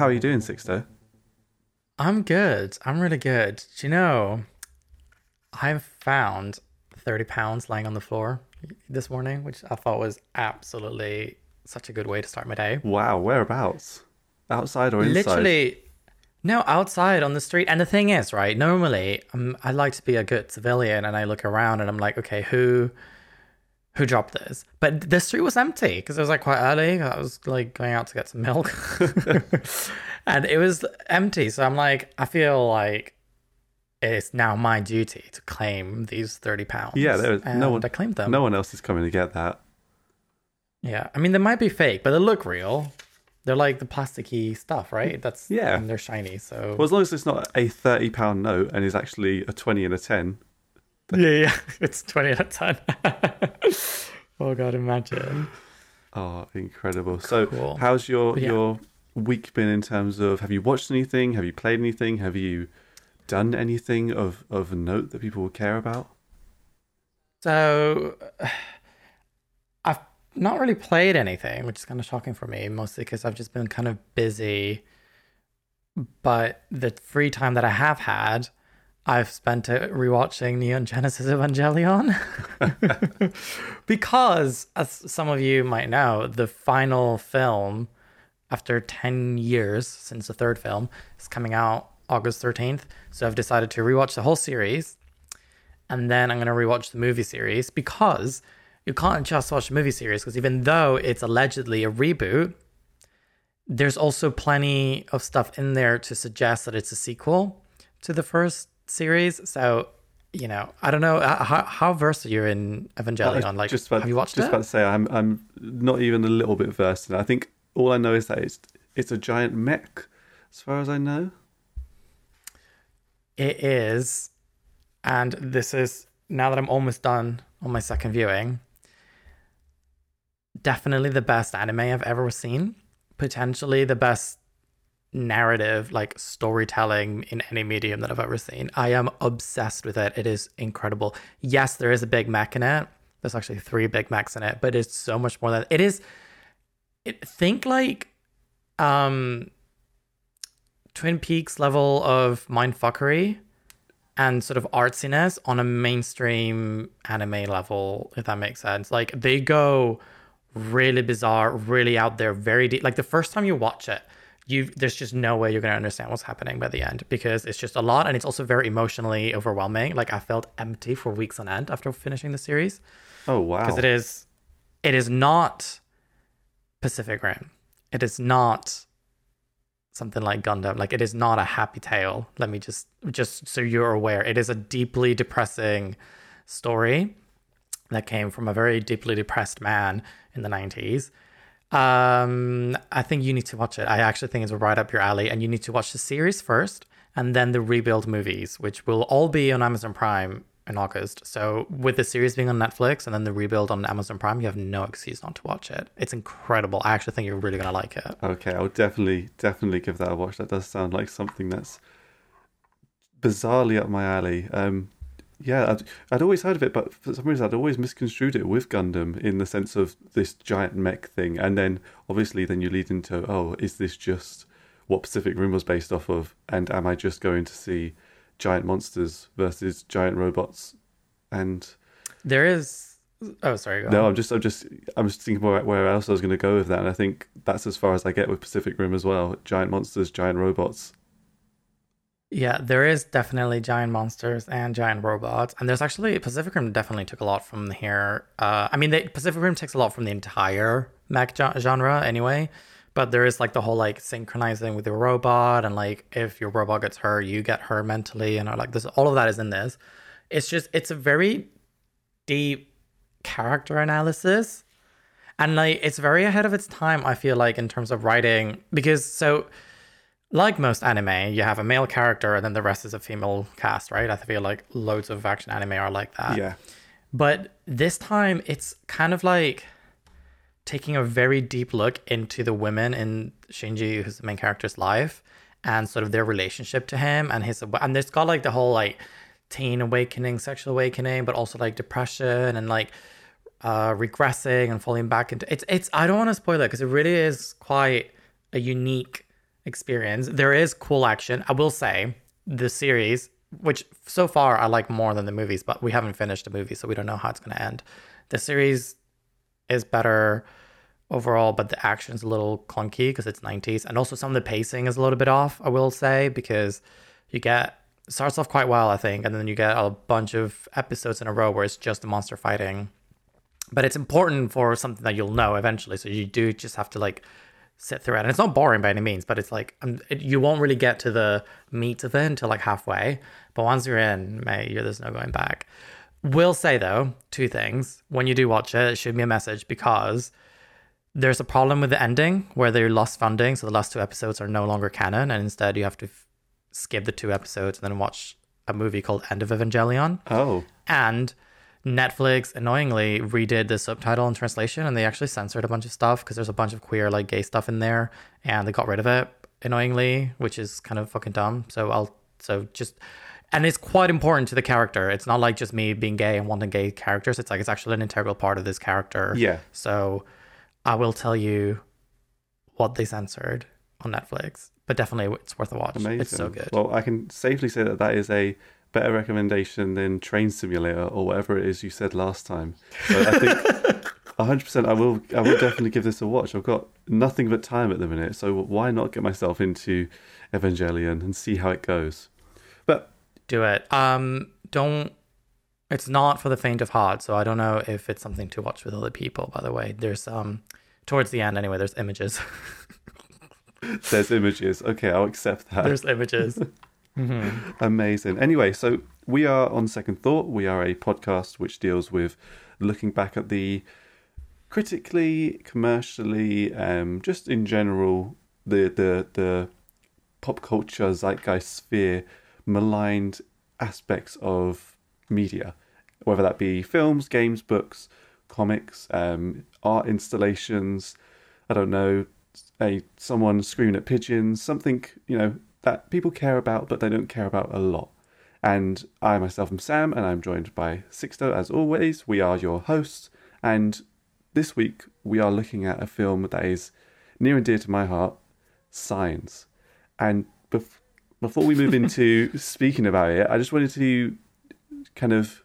how are you doing, Sixto? I'm good. I'm really good. Do you know, I've found 30 pounds lying on the floor this morning, which I thought was absolutely such a good way to start my day. Wow, whereabouts? Outside or inside? Literally, no, outside on the street. And the thing is, right, normally um, I like to be a good civilian and I look around and I'm like, okay, who who dropped this? But the street was empty because it was like quite early. I was like going out to get some milk and it was empty. So I'm like, I feel like it's now my duty to claim these 30 pounds. Yeah, there's and no one. I claimed them. No one else is coming to get that. Yeah. I mean, they might be fake, but they look real. They're like the plasticky stuff, right? That's Yeah. and they're shiny. So Well, as long as it's not a thirty pound note and is actually a twenty and a ten. Yeah, yeah. It's 20 out of 10. oh, God, imagine. Oh, incredible! So, Cool. how's your Yeah. your week been in terms of? Have you watched anything? Have you played anything? Have you done anything of of note that people will care about? So, I've not really played anything, which is kind of shocking for me, mostly because I've just been kind of busy. But the free time that I have had, I've spent it rewatching Neon Genesis Evangelion. because, as some of you might know, the final film, after 10 years since the third film, is coming out August 13th. So I've decided to rewatch the whole series and then I'm going to rewatch the movie series because you can't just watch the movie series because even though it's allegedly a reboot, there's also plenty of stuff in there to suggest that it's a sequel to the first series. So, you know, I don't know uh, how, how versed are you in Evangelion? Like, just about, have you watched just it? about to say, I'm I'm not even a little bit versed in it. I think all I know is that it's it's a giant mech, as far as I know. It is, and this is now that I'm almost done on my second viewing. Definitely the best anime I've ever seen. Potentially the best narrative, like storytelling in any medium that I've ever seen. I am obsessed with it. It is incredible. Yes, there is a big mech in it. There's actually three big mechs in it, but it's so much more than it is. It, think like um Twin Peaks level of mindfuckery and sort of artsiness on a mainstream anime level, if that makes sense. Like they go really bizarre, really out there, very deep. Like the first time you watch it, you there's just no way you're gonna understand what's happening by the end because it's just a lot and it's also very emotionally overwhelming. Like I felt empty for weeks on end after finishing the series Oh wow! because it is it is not Pacific Rim. It is not something like Gundam. Like it is not a happy tale. Let me just just so you're aware, it is a deeply depressing story that came from a very deeply depressed man in the 90s. Um, I think you need to watch it. I actually think it's right up your alley, and you need to watch the series first, and then the rebuild movies, which will all be on Amazon Prime in August. So with the series being on Netflix and then the rebuild on Amazon Prime, you have no excuse not to watch it. It's incredible. I actually think you're really gonna like it. Okay, I'll definitely definitely give that a watch. That does sound like something that's bizarrely up my alley. Um, yeah, I'd, I'd always heard of it, but for some reason I'd always misconstrued it with Gundam in the sense of this giant mech thing, and then obviously then you lead into oh, is this just what Pacific Rim was based off of, and am I just going to see giant monsters versus giant robots? And There is. Oh, sorry. Go no, on. I'm just I'm just I'm just thinking about where else I was going to go with that, and I think that's as far as I get with Pacific Rim as well. Giant monsters, giant robots. Yeah, there is definitely giant monsters and giant robots, and there's actually Pacific Rim definitely took a lot from here. Uh, I mean, the Pacific Rim takes a lot from the entire mech genre anyway, but there is like the whole like synchronizing with your robot, and like if your robot gets hurt, you get hurt mentally, and like this, all of that is in this. It's just it's a very deep character analysis and like it's very ahead of its time i feel like in terms of writing because so like most anime you have a male character and then the rest is a female cast right? I feel like loads of action anime are like that. Yeah, but this time it's kind of like taking a very deep look into the women in Shinji, who's the main character's life, and sort of their relationship to him and his and it's got like the whole like teen awakening, sexual awakening, but also like depression and like uh regressing and falling back into it's it's I don't want to spoil it because it really is quite a unique experience. There is cool action. I will say the series, which so far I like more than the movies, but we haven't finished the movie, so we don't know how it's going to end. The series is better overall, but the action's a little clunky because it's 90s. And also some of the pacing is a little bit off, I will say, because you get starts off quite well, I think, and then you get a bunch of episodes in a row where it's just the monster fighting. But it's important for something that you'll know eventually, so you do just have to like sit through it. And it's not boring by any means, but it's like um, it, you won't really get to the meat of it until like halfway. But once you're in, mate, you're, there's no going back. Will say though two things when you do watch it, shoot me a message because there's a problem with the ending where they lost funding, so the last two episodes are no longer canon, and instead you have to f- skip the two episodes and then watch a movie called End of Evangelion. Oh, And Netflix annoyingly redid the subtitle and translation, and they actually censored a bunch of stuff because there's a bunch of queer like gay stuff in there, and they got rid of it annoyingly, which is kind of fucking dumb. So I'll so just. And it's quite important to the character. It's not like just me being gay and wanting gay characters. It's like it's actually an integral part of this character. yeah. So I will tell you what they censored on Netflix, but definitely it's worth a watch. Amazing. It's so good. Well, I can safely say that that is a better recommendation than Train Simulator or whatever it is you said last time. So I think 100% I will I will definitely give this a watch. I've got nothing but time at the minute, so why not get myself into Evangelion and see how it goes. But Do it. Um, don't. It's not for the faint of heart, so I don't know if it's something to watch with other people. By the way, there's um, towards the end anyway. There's images. there's images. Okay, I'll accept that. there's images. Amazing. Anyway, so we are on Second Thought. We are a podcast which deals with looking back at the critically, commercially, um, just in general, the the the pop culture zeitgeist sphere maligned aspects of media, whether that be films, games, books, comics, um, art installations. I don't know, a someone screaming at pigeons, something you know that people care about, but they don't care about a lot. And I myself am Sam, and I'm joined by Sixto as always. We are your hosts, and this week we are looking at a film that is near and dear to my heart, Signs. And bef- before we move into speaking about it, I just wanted to kind of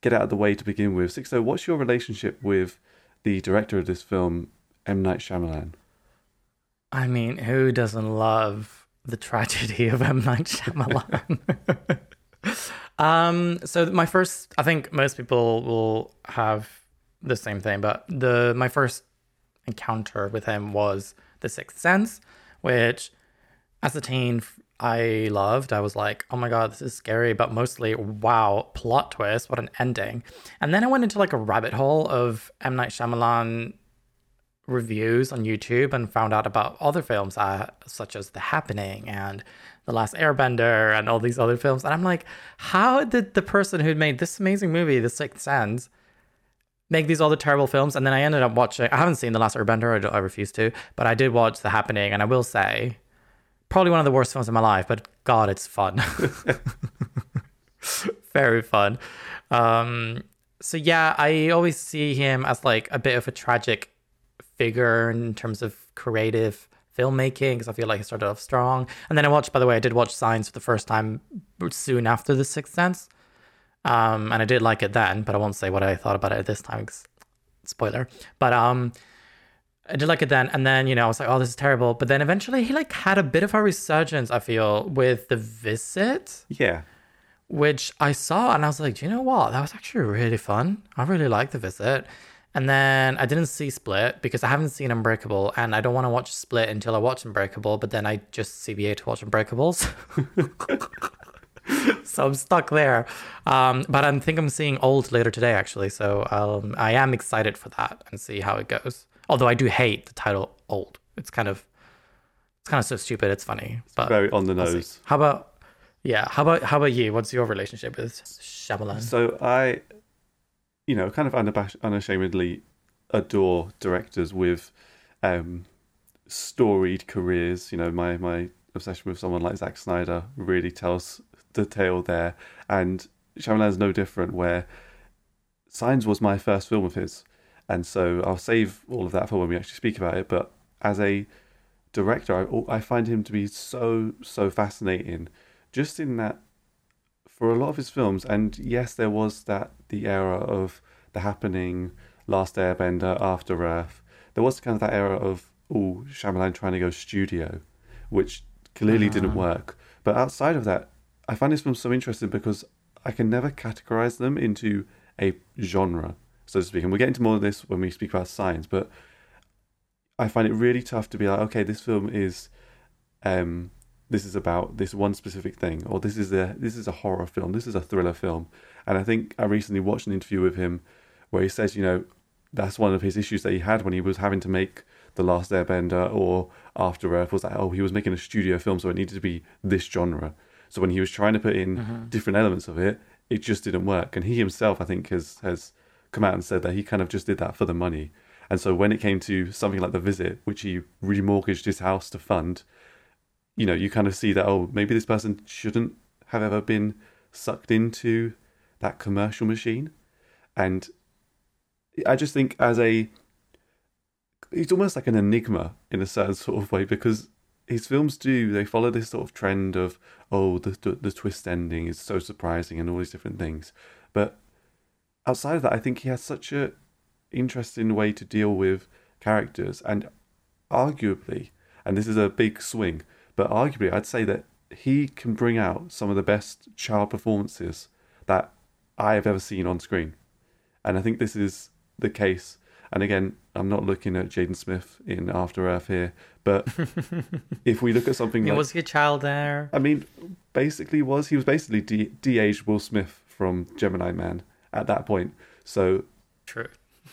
get out of the way to begin with. Sixto, what's your relationship with the director of this film, M. Night Shyamalan? I mean, who doesn't love the tragedy of M Night Shyamalan? um, so my first, I think most people will have the same thing, but the my first encounter with him was The Sixth Sense, which as a teen I loved. I was like, oh my god, this is scary, but mostly wow, plot twist, what an ending. And then I went into like a rabbit hole of M Night Shyamalan reviews on YouTube and found out about other films uh, such as The Happening and The Last Airbender and all these other films. And I'm like, how did the person who made this amazing movie, The Sixth Sense, make these other terrible films? And then I ended up watching, I haven't seen The Last Airbender, I, I refuse to, but I did watch The Happening. And I will say, probably one of the worst films in my life, but God, it's fun. Very fun. Um, so yeah, I always see him as like a bit of a tragic figure in terms of creative filmmaking because I feel like he started off strong. And then I watched, by the way, I did watch Signs for the first time soon after The Sixth Sense. Um, and I did like it then, but I won't say what I thought about it this time 'cause- spoiler. But um, I did like it then, and then you know I was like, oh, this is terrible. But then eventually he like had a bit of a resurgence. I feel with The Visit Yeah. which I saw and I was like, do you know what? That was actually really fun. I really liked the visit. And then I didn't see Split because I haven't seen Unbreakable and I don't want to watch Split until I watch Unbreakable, but then I just CBA to watch Unbreakables. so I'm stuck there. Um, but I think I'm seeing Old later today actually. So um, I am excited for that and see how it goes. Although I do hate the title Old. It's kind of it's kind of so stupid. It's funny, but Very on the see. nose. How about yeah? How about how about you? What's your relationship with Shyamalan? So I, you know, kind of unabash- unashamedly adore directors with um, storied careers. You know, my my obsession with someone like Zack Snyder really tells the tale there, and Shyamalan's no different. Where Signs was my first film of his, and so I'll save all of that for when we actually speak about it. But as a director, I, I find him to be so so fascinating. Just in that, for a lot of his films, and yes, there was that the era of the happening, Last Airbender, After Earth. There was kind of that era of oh Shyamalan trying to go studio, which clearly uh-huh. didn't work. But outside of that, I find his films so interesting because I can never categorize them into a genre, so to speak. And we'll get into more of this when we speak about Signs, but I find it really tough to be like, okay, this film is um this is about this one specific thing, or this is a this is a horror film, this is a thriller film. And I think I recently watched an interview with him where he says, you know, that's one of his issues that he had when he was having to make The Last Airbender or After Earth was that oh he was making a studio film, so it needed to be this genre. So when he was trying to put in mm-hmm. different elements of it, it just didn't work. And he himself, I think, has has come out and said that he kind of just did that for the money. And so when it came to something like The Visit, which he remortgaged his house to fund, you know, you kind of see that oh maybe this person shouldn't have ever been sucked into that commercial machine. And I just think as a he's almost like an enigma in a certain sort of way because his films do they follow this sort of trend of oh the, the twist ending is so surprising and all these different things but outside of that i think he has such a interesting way to deal with characters and arguably and this is a big swing but arguably i'd say that he can bring out some of the best child performances that i have ever seen on screen and i think this is the case and again, I'm not looking at Jaden Smith in After Earth here, but if we look at something like, was he a child there? I mean, basically was he was basically de- de-aged Will Smith from Gemini Man at that point. So true.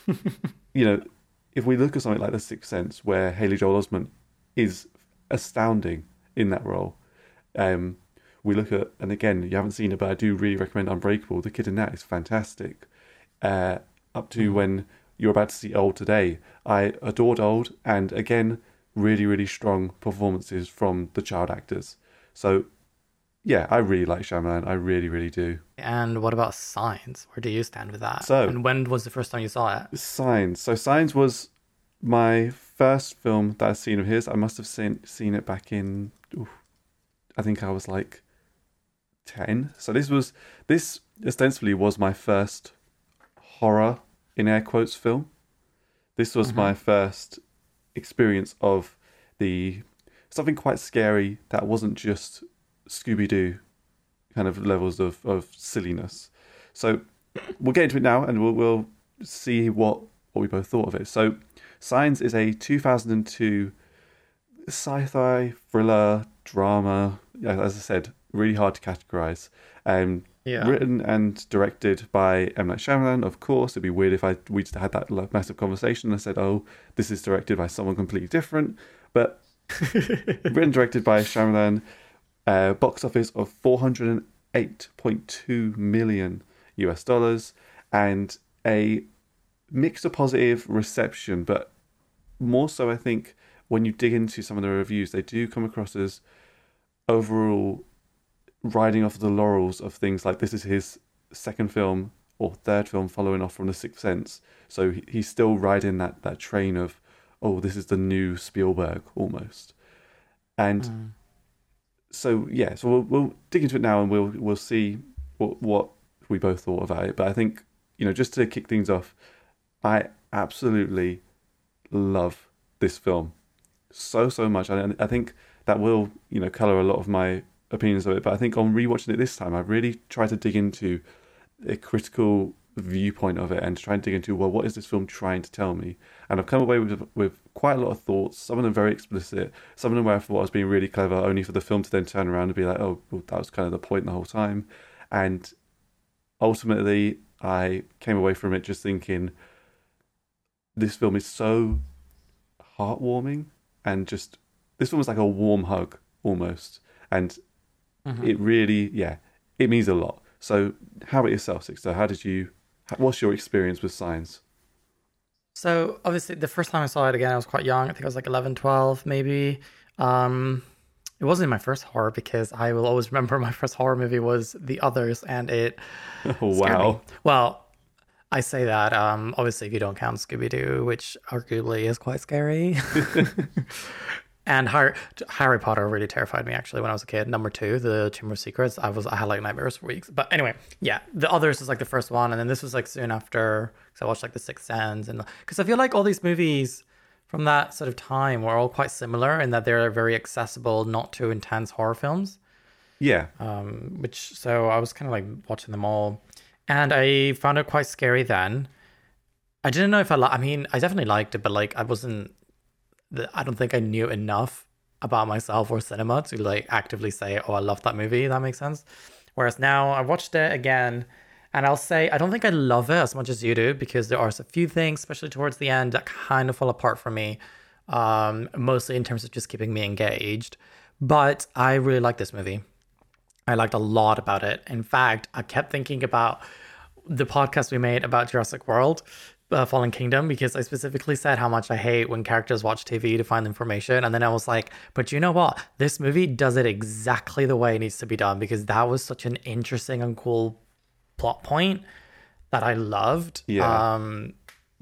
you know, if we look at something like The Sixth Sense, where Haley Joel Osment is astounding in that role, um, we look at and again, you haven't seen it, but I do really recommend Unbreakable. The kid in that is fantastic. Uh, up to mm. when you're about to see Old today. I adored Old, and again, really, really strong performances from the child actors. So, yeah, I really like Shyamalan. I really, really do. And what about Signs? Where do you stand with that? So, and when was the first time you saw it? Signs. So, Signs was my first film that I've seen of his. I must have seen seen it back in. Ooh, I think I was like ten. So this was this ostensibly was my first horror in air quotes film. This was mm-hmm. my first experience of the something quite scary that wasn't just Scooby Doo kind of levels of, of silliness. So we'll get into it now and we'll, we'll see what, what we both thought of it. So Signs is a 2002 sci-fi thriller drama. As I said, really hard to categorize. Um, yeah. Written and directed by M. Night Shyamalan, of course. It'd be weird if I we just had that massive conversation and I said, oh, this is directed by someone completely different. But written directed by Shyamalan, uh, box office of 408.2 million US dollars, and a mixed or positive reception, but more so, I think, when you dig into some of the reviews, they do come across as overall riding off the laurels of things like this is his second film or third film following off from The Sixth Sense. So he's still riding that, that train of, oh, this is the new Spielberg almost. And mm. so, yeah, so we'll, we'll dig into it now and we'll, we'll see what, what we both thought about it. But I think, you know, just to kick things off, I absolutely love this film so, so much. And I think that will, you know, color a lot of my opinions of it, but I think on rewatching it this time, I really tried to dig into a critical viewpoint of it and try and dig into well, what is this film trying to tell me? And I've come away with with quite a lot of thoughts. Some of them very explicit. Some of them where I thought I was being really clever, only for the film to then turn around and be like, oh, well, that was kind of the point the whole time. And ultimately, I came away from it just thinking this film is so heartwarming and just this film was like a warm hug almost. And Mm-hmm. It really, yeah, it means a lot. So, how about yourself, Sixto? How did you? What's your experience with Signs? So, obviously, the first time I saw it again, I was quite young. I think I was like 11, 12, maybe. Um, it wasn't my first horror because I will always remember my first horror movie was The Others, and it. Oh, wow. Me. Well, I say that. Um, obviously, if you don't count Scooby Doo, which arguably is quite scary. And Harry, Harry Potter really terrified me actually when I was a kid. Number two, the Chamber of Secrets. I was I had like nightmares for weeks. But anyway, yeah, the others is like the first one, and then this was like soon after because I watched like the Sixth Sense, and because I feel like all these movies from that sort of time were all quite similar in that they're very accessible, not too intense horror films. Yeah. Um, which so I was kind of like watching them all, and I found it quite scary then. I didn't know if I li- I mean, I definitely liked it, but like I wasn't. I don't think I knew enough about myself or cinema to like actively say, "Oh, I love that movie." That makes sense. Whereas now I watched it again, and I'll say I don't think I love it as much as you do because there are a few things, especially towards the end, that kind of fall apart for me. Um, mostly in terms of just keeping me engaged. But I really like this movie. I liked a lot about it. In fact, I kept thinking about the podcast we made about Jurassic World, uh, Fallen Kingdom, because I specifically said how much I hate when characters watch TV to find information. And then I was like, but you know what? This movie does it exactly the way it needs to be done because that was such an interesting and cool plot point that I loved. Yeah. Um,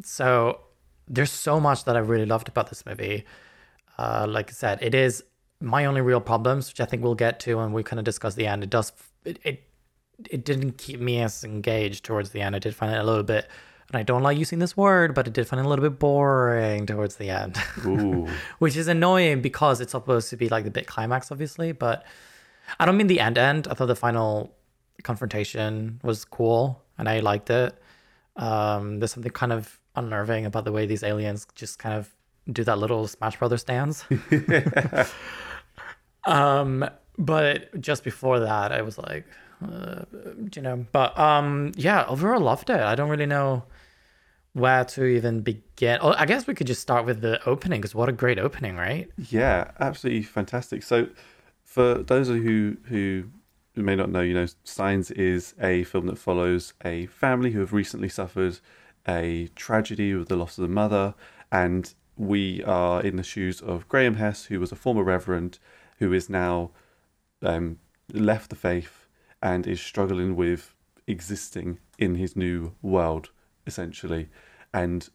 so there's so much that I really loved about this movie. Uh, like I said, it is my only real problems, which I think we'll get to when we kind of discuss the end. It does it, it it didn't keep me as engaged towards the end. I did find it a little bit, and I don't like using this word, but it did find it a little bit boring towards the end, which is annoying because it's supposed to be like the big climax, obviously. But I don't mean the end end. I thought the final confrontation was cool, and I liked it. Um, there's something kind of unnerving about the way these aliens just kind of do that little Smash Brothers dance. um, but just before that, I was like, uh, you know, but um, yeah, overall loved it. I don't really know where to even begin. Oh, I guess we could just start with the opening because what a great opening, right? Yeah, absolutely fantastic. So, for those who who may not know, you know, Signs is a film that follows a family who have recently suffered a tragedy with the loss of the mother, and we are in the shoes of Graham Hess, who was a former reverend, who is now um, left the faith and is struggling with existing in his new world, essentially. And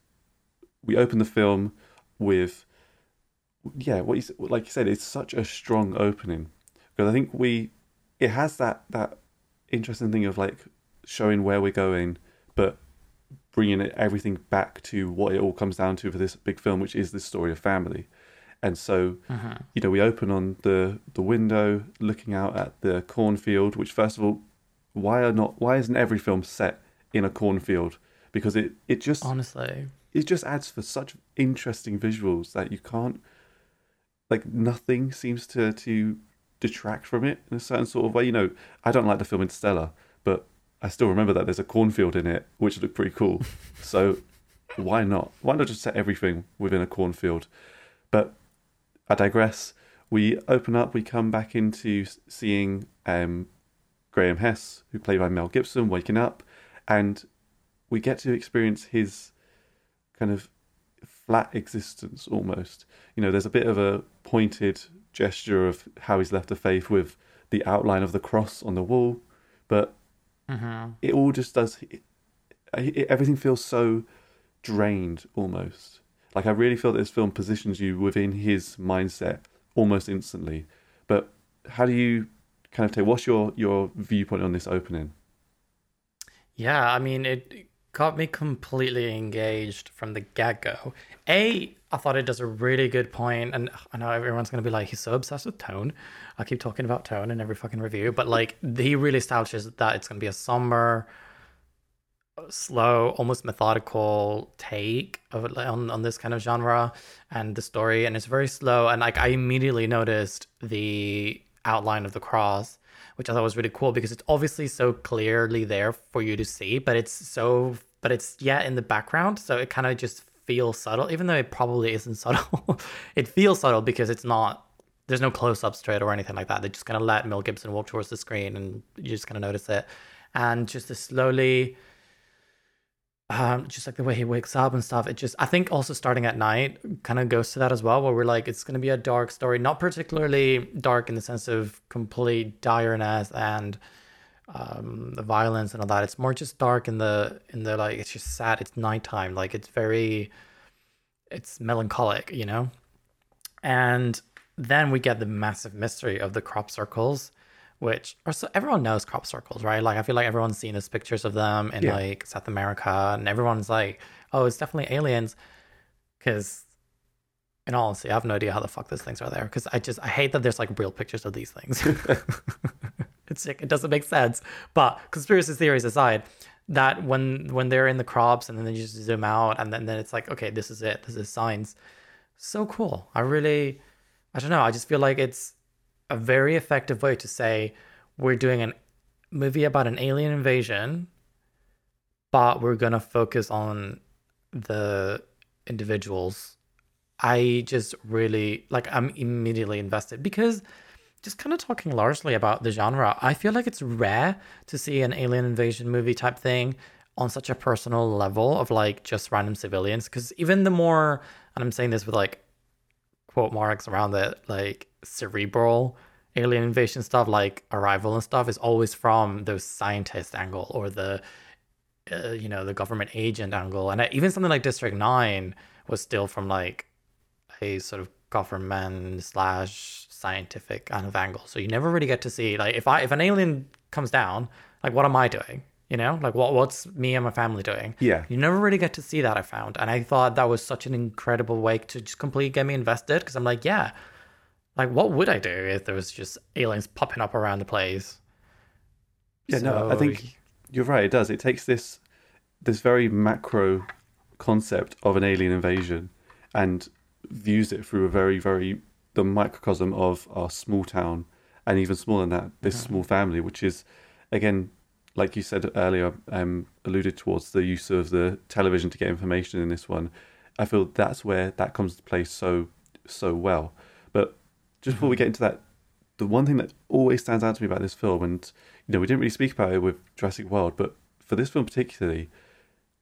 we open the film with, yeah, what you like you said, it's such a strong opening because I think we, it has that that interesting thing of like showing where we're going, but bringing everything back to what it all comes down to for this big film, which is the story of family. And so, mm-hmm. you know, we open on the the window, looking out at the cornfield. Which, first of all, why are not why isn't every film set in a cornfield? Because it it just Honestly, it just adds for such interesting visuals that you can't like nothing seems to to detract from it in a certain sort of way. You know, I don't like the film Interstellar, but I still remember that there's a cornfield in it, which looked pretty cool. so why not? Why not just set everything within a cornfield? But I digress. We open up, we come back into seeing um, Graham Hess, who played by Mel Gibson, waking up, and we get to experience his kind of flat existence almost. You know, there's a bit of a pointed gesture of how he's left the faith with the outline of the cross on the wall, but it all just does. It, it, everything feels so drained almost. Like I really feel that this film positions you within his mindset almost instantly. But how do you kind of take? What's your your viewpoint on this opening? Yeah, I mean, it got me completely engaged from the get go. A, I thought it does a really good point, and I know everyone's to be like, he's so obsessed with tone. I keep talking about tone in every fucking review, but like, he really establishes that it's to be a somber, slow, almost methodical take of on, on this kind of genre and the story, and it's very slow. And like, I immediately noticed the outline of the cross which I thought was really cool because it's obviously so clearly there for you to see, but it's so, but it's yeah in the background, so it kind of just feels subtle, even though it probably isn't subtle. it feels subtle because it's not. There's no close-ups to it or anything like that. They're just gonna let Mel Gibson walk towards the screen, and you're just gonna notice it, and just slowly. Um, just like the way he wakes up and stuff, it just I think also starting at night kind of goes to that as well, where we're like it's gonna be a dark story, not particularly dark in the sense of complete direness and um the violence and all that. It's more just dark in the in the like it's just sad. It's nighttime, like it's very it's melancholic, you know, and then we get the massive mystery of the crop circles, which are so everyone knows crop circles, right? Like I feel like everyone's seen those pictures of them in Yeah. like South America, and everyone's like, "Oh, it's definitely aliens," because. In all honesty, I have no idea how the fuck those things are there because I just I hate that there's like real pictures of these things. it's like, it doesn't make sense. But conspiracy theories aside, that when when they're in the crops and then they just zoom out and then, then it's like okay this is it this is Signs so cool i really i don't know i just feel like it's a very effective way to say we're doing a movie about an alien invasion but we're gonna focus on the individuals i just really like i'm immediately invested because just kind of talking largely about the genre, I feel like it's rare to see an alien invasion movie type thing on such a personal level of like just random civilians. Because even the more, and I'm saying this with like quote marks around it, like cerebral alien invasion stuff, like Arrival and stuff, is always from the scientist angle or the, uh, you know, the government agent angle. And even something like District 9 was still from like a sort of government slash scientific kind of angle. So you never really get to see like if I if an alien comes down, like what am I doing? You know, like what what's me and my family doing? Yeah. You never really get to see that. I found, and I thought that was such an incredible way to just completely get me invested because I'm like, yeah, like what would I do if there was just aliens popping up around the place? Yeah, no, I think you're right. It does. It takes this this very macro concept of an alien invasion and views it through a very, very the microcosm of our small town and even smaller than that, this hmm. small family, which is again, like you said earlier, um, alluded towards the use of the television to get information in this one. I feel that's where that comes to play so so well. But just before we get into that, the one thing that always stands out to me about this film, and you know, we didn't really speak about it with Jurassic World, but for this film particularly,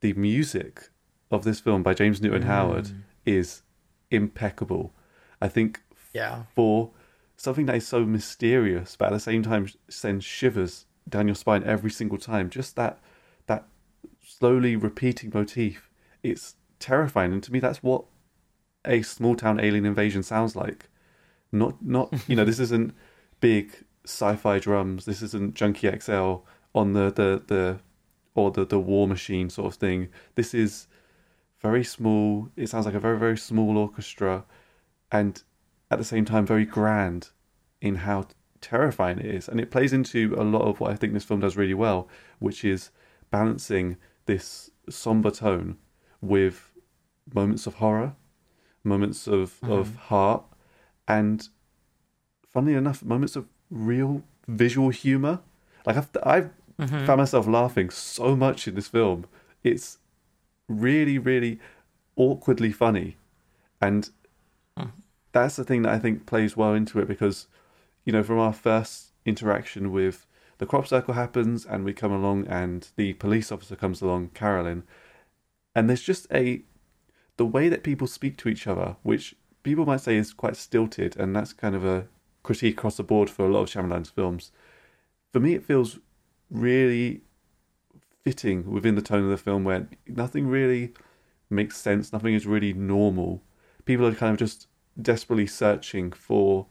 the music of this film by James Newton Howard is impeccable. I think yeah, for something that is so mysterious, but at the same time sends shivers down your spine every single time. Just that that slowly repeating motif. It's terrifying, and to me, that's what a small town alien invasion sounds like. Not not you know this isn't big sci-fi drums. This isn't Junkie XL on the the the or the the War Machine sort of thing. This is very small. It sounds like a very very small orchestra, and at the same time very grand in how terrifying it is. And it plays into a lot of what I think this film does really well, which is balancing this somber tone with moments of horror, moments of, mm-hmm. of heart, and funnily enough, moments of real visual humor. Like I've, I've mm-hmm. found myself laughing so much in this film. It's really, really awkwardly funny, and mm. that's the thing that I think plays well into it because, you know, from our first interaction with the crop circle happens and we come along and the police officer comes along, Carolyn, and there's just a the way that people speak to each other, which people might say is quite stilted, and that's kind of a critique across the board for a lot of Shyamalan's films. For me, it feels really fitting within the tone of the film where nothing really makes sense, nothing is really normal. People are kind of just desperately searching for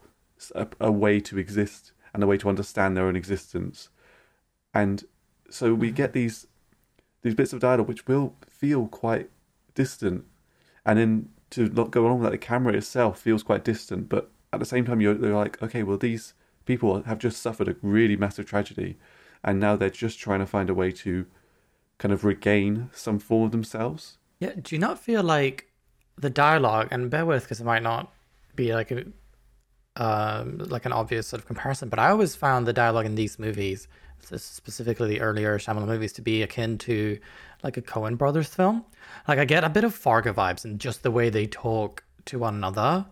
a, a way to exist and a way to understand their own existence. And so we mm-hmm. get these these bits of dialogue which will feel quite distant, and then to not go along with that, the camera itself feels quite distant, but at the same time you're, you're like, okay, well these people have just suffered a really massive tragedy, and now they're just trying to find a way to kind of regain some form of themselves. Yeah, do you not feel like the dialogue, and bear with because it might not be like a um, like an obvious sort of comparison, but I always found the dialogue in these movies, specifically the earlier Shyamalan movies, to be akin to like a Coen Brothers film. Like I get a bit of Fargo vibes in just the way they talk to one another,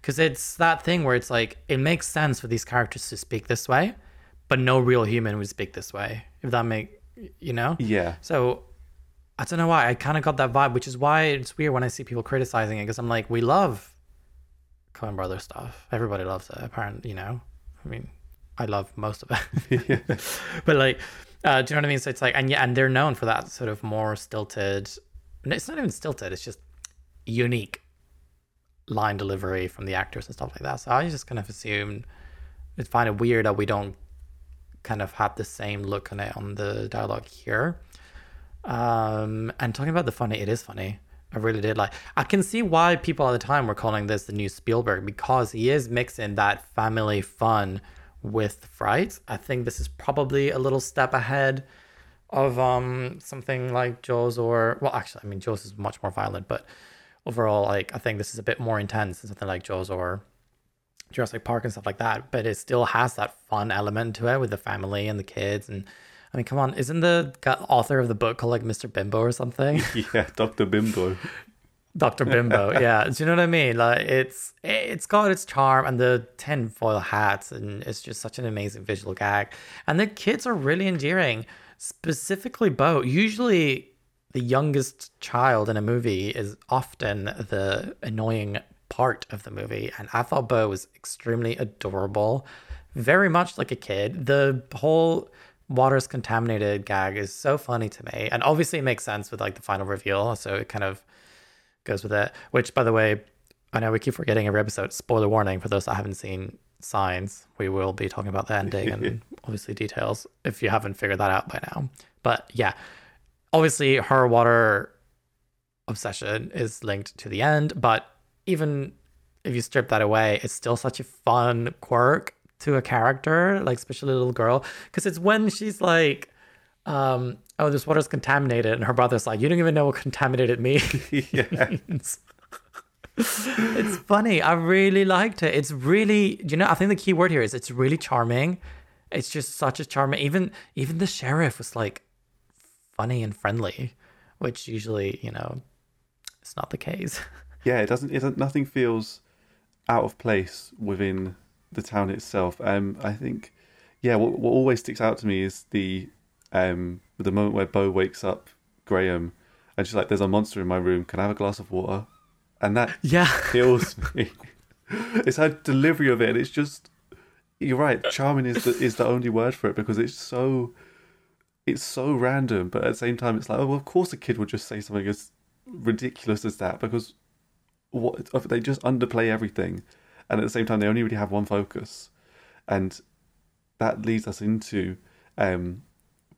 because it's that thing where it's like it makes sense for these characters to speak this way, but no real human would speak this way. If that make you know? Yeah, So I don't know why I kind of got that vibe, which is why it's weird when I see people criticizing it because I'm like, we love Coen Brothers stuff. Everybody loves it. Apparently, you know. I mean, I love most of it, but like, uh, do you know what I mean? So it's like, and yeah, and they're known for that sort of more stilted. It's not even stilted. It's just unique line delivery from the actors and stuff like that. So I just kind of assumed it's find it weird that we don't kind of have the same look on it on the dialogue here. Um, and talking about the funny, it is funny. I really did like. I can see why people at the time were calling this the new Spielberg because he is mixing that family fun with fright. I think this is probably a little step ahead of um something like Jaws or well, actually, I mean Jaws is much more violent, but overall, like I think this is a bit more intense than something like Jaws or Jurassic Park and stuff like that. But it still has that fun element to it with the family and the kids and I mean, come on, isn't the author of the book called like Mr. Bimbo or something? Yeah, Dr. Bimbo. Dr. Bimbo, yeah. Do you know what I mean? Like it's it's got its charm and the tinfoil hats and it's just such an amazing visual gag. And the kids are really endearing. Specifically Bo. Usually the youngest child in a movie is often the annoying part of the movie. And I thought Bo was extremely adorable. Very much like a kid. The whole water's contaminated gag is so funny to me. And obviously it makes sense with like the final reveal. So it kind of goes with it. Which by the way, I know we keep forgetting every episode. Spoiler warning for those that haven't seen Signs. We will be talking about the ending and obviously details if you haven't figured that out by now. But yeah, obviously her water obsession is linked to the end. But even if you strip that away, it's still such a fun quirk to a character, like especially a little girl, because it's when she's like, um, "Oh, this water's contaminated," and her brother's like, "You don't even know what contaminated means." it's funny. I really liked it. It's really, you know, I think the key word here is it's really charming. It's just such a charming. Even even the sheriff was like funny and friendly, which usually, you know, it's not the case. Yeah, it doesn't. It doesn't. Nothing feels out of place within the town itself. Um, I think, yeah, what, what always sticks out to me is the um the moment where Bo wakes up Graham, and she's like, "There's a monster in my room. Can I have a glass of water?" And that yeah kills me. it's her delivery of it, and it's just you're right. Charming is the is the only word for it because it's so it's so random, but at the same time, it's like, oh, well, of course, a kid would just say something as ridiculous as that because what they just underplay everything and at the same time they only really have one focus, and that leads us into um,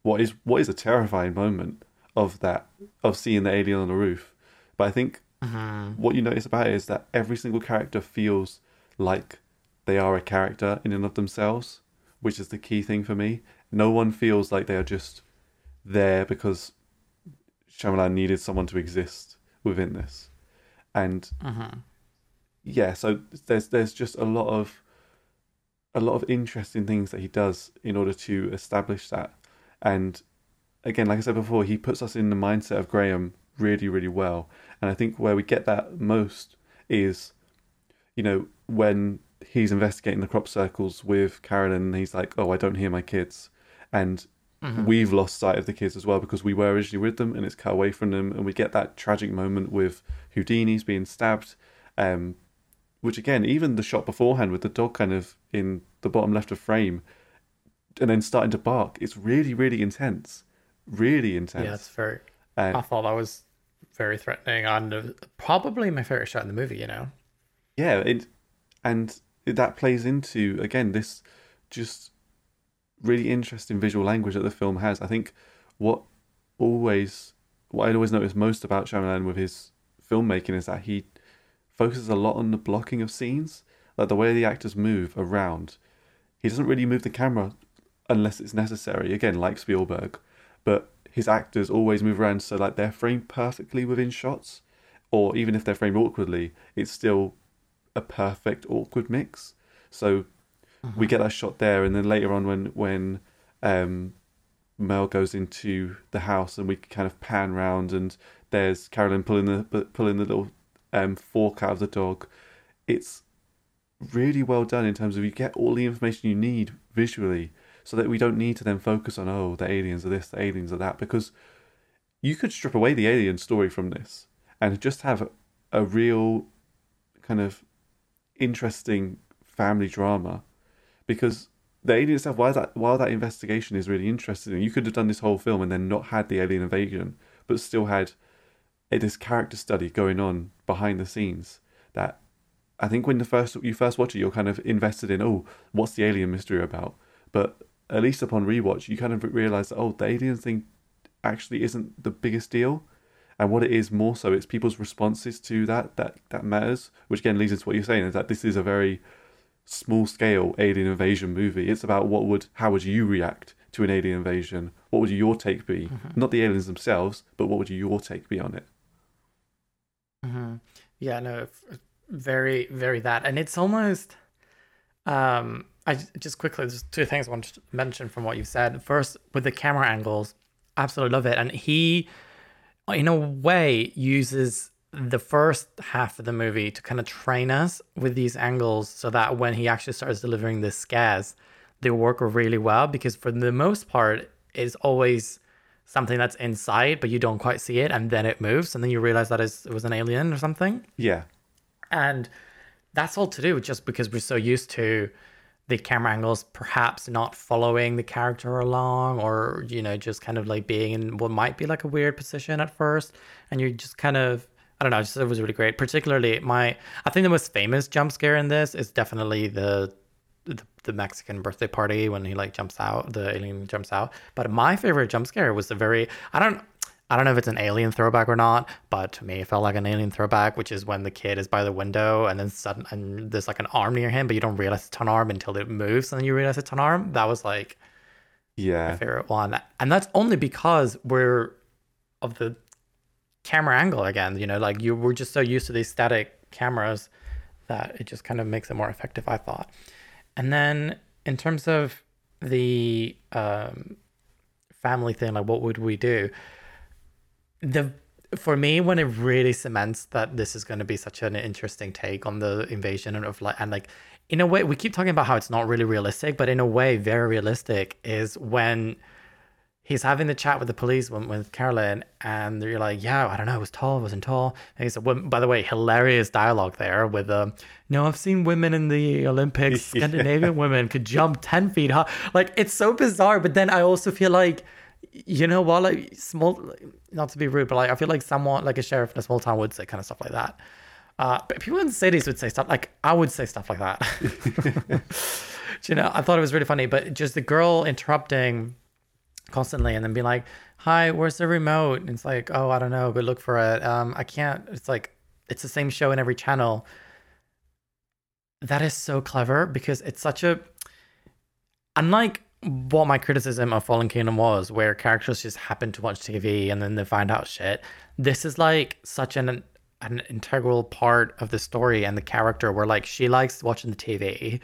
what is what is a terrifying moment of that of seeing the alien on the roof. But I think uh-huh. what you notice about it is that every single character feels like they are a character in and of themselves, which is the key thing for me. No one feels like they are just there because Shyamalan needed someone to exist within this, and uh-huh yeah, so there's there's just a lot of a lot of interesting things that he does in order to establish that. And again, like I said before, he puts us in the mindset of Graham really, really well. And I think where we get that most is, you know, when he's investigating the crop circles with Carolyn and he's like, Oh, I don't hear my kids and mm-hmm. we've lost sight of the kids as well because we were originally with them and it's cut away from them and we get that tragic moment with Houdini's being stabbed. Um, which again, even the shot beforehand with the dog kind of in the bottom left of frame, and then starting to bark, it's really, really intense, really intense. Yeah, it's very. Um, I thought that was very threatening and probably my favorite shot in the movie. You know. Yeah, it and that plays into again this just really interesting visual language that the film has. I think what always what I always notice most about Shyamalan with his filmmaking is that he focuses a lot on the blocking of scenes, like the way the actors move around. He doesn't really move the camera unless it's necessary, again, like Spielberg, but his actors always move around so like they're framed perfectly within shots, or even if they're framed awkwardly, it's still a perfect awkward mix. So uh-huh. we get that shot there, and then later on when when um, Mel goes into the house and we kind of pan round and there's Carolyn pulling the pulling the little um, fork out of the dog. It's really well done in terms of you get all the information you need visually so that we don't need to then focus on, oh, the aliens are this, the aliens are that, because you could strip away the alien story from this and just have a, real kind of interesting family drama because the alien itself, while that while that investigation is really interesting, you could have done this whole film and then not had the alien invasion, but still had this character study going on behind the scenes that I think when the first you first watch it, you're kind of invested in oh, what's the alien mystery about? But at least upon rewatch, you kind of realize that oh, the alien thing actually isn't the biggest deal, and what it is more so, it's people's responses to that that that matters. Which again leads into what you're saying is that this is a very small scale alien invasion movie. It's about what would how would you react to an alien invasion? What would your take be? Mm-hmm. Not the aliens themselves, but what would your take be on it? Mm-hmm. Yeah, no, very, very that, and it's almost. Um, I just quickly, there's two things I want to mention from what you said. First, with the camera angles, absolutely love it, and he, in a way, uses the first half of the movie to kind of train us with these angles so that when he actually starts delivering the scares, they work really well because for the most part, it's always something that's inside, but you don't quite see it, and then it moves, and then you realize that it was an alien or something. Yeah. And that's all to do just because we're so used to the camera angles perhaps not following the character along or you know just kind of like being in what might be like a weird position at first and you're just kind of I don't know, just it was really great. Particularly my I think the most famous jump scare in this is definitely the the, the Mexican birthday party when he like jumps out, the alien jumps out. But my favorite jump scare was the very I don't I don't know if it's an alien throwback or not, but to me it felt like an alien throwback, which is when the kid is by the window and then sudden and there's like an arm near him, but you don't realize it's an arm until it moves and then you realize it's an arm. That was like yeah my favorite one, and that's only because we're of the camera angle again. You know, like you were just so used to these static cameras that it just kind of makes it more effective. I thought, and then in terms of the um, family thing, like what would we do? the for me when it really cements that this is going to be such an interesting take on the invasion and of like and like in a way we keep talking about how it's not really realistic but in a way very realistic is when he's having the chat with the police with, with Carolyn and you're like yeah I don't know it was tall it wasn't tall. And he said well, by the way hilarious dialogue there with um no I've seen women in the Olympics Scandinavian women could jump 10 feet high. Like it's so bizarre but then I also feel like you know what like small not to be rude but like i feel like someone like a sheriff in a small town would say kind of stuff like that. Uh, but people in cities would say stuff like i would say stuff like that. You know i thought it was really funny but just the girl interrupting constantly and then be like hi where's the remote and it's like oh i don't know go look for it um i can't it's like it's the same show in every channel that is so clever because it's such a unlike what my criticism of Fallen Kingdom was, where characters just happen to watch TV and then they find out shit. This is like such an an integral part of the story and the character where like she likes watching the TV.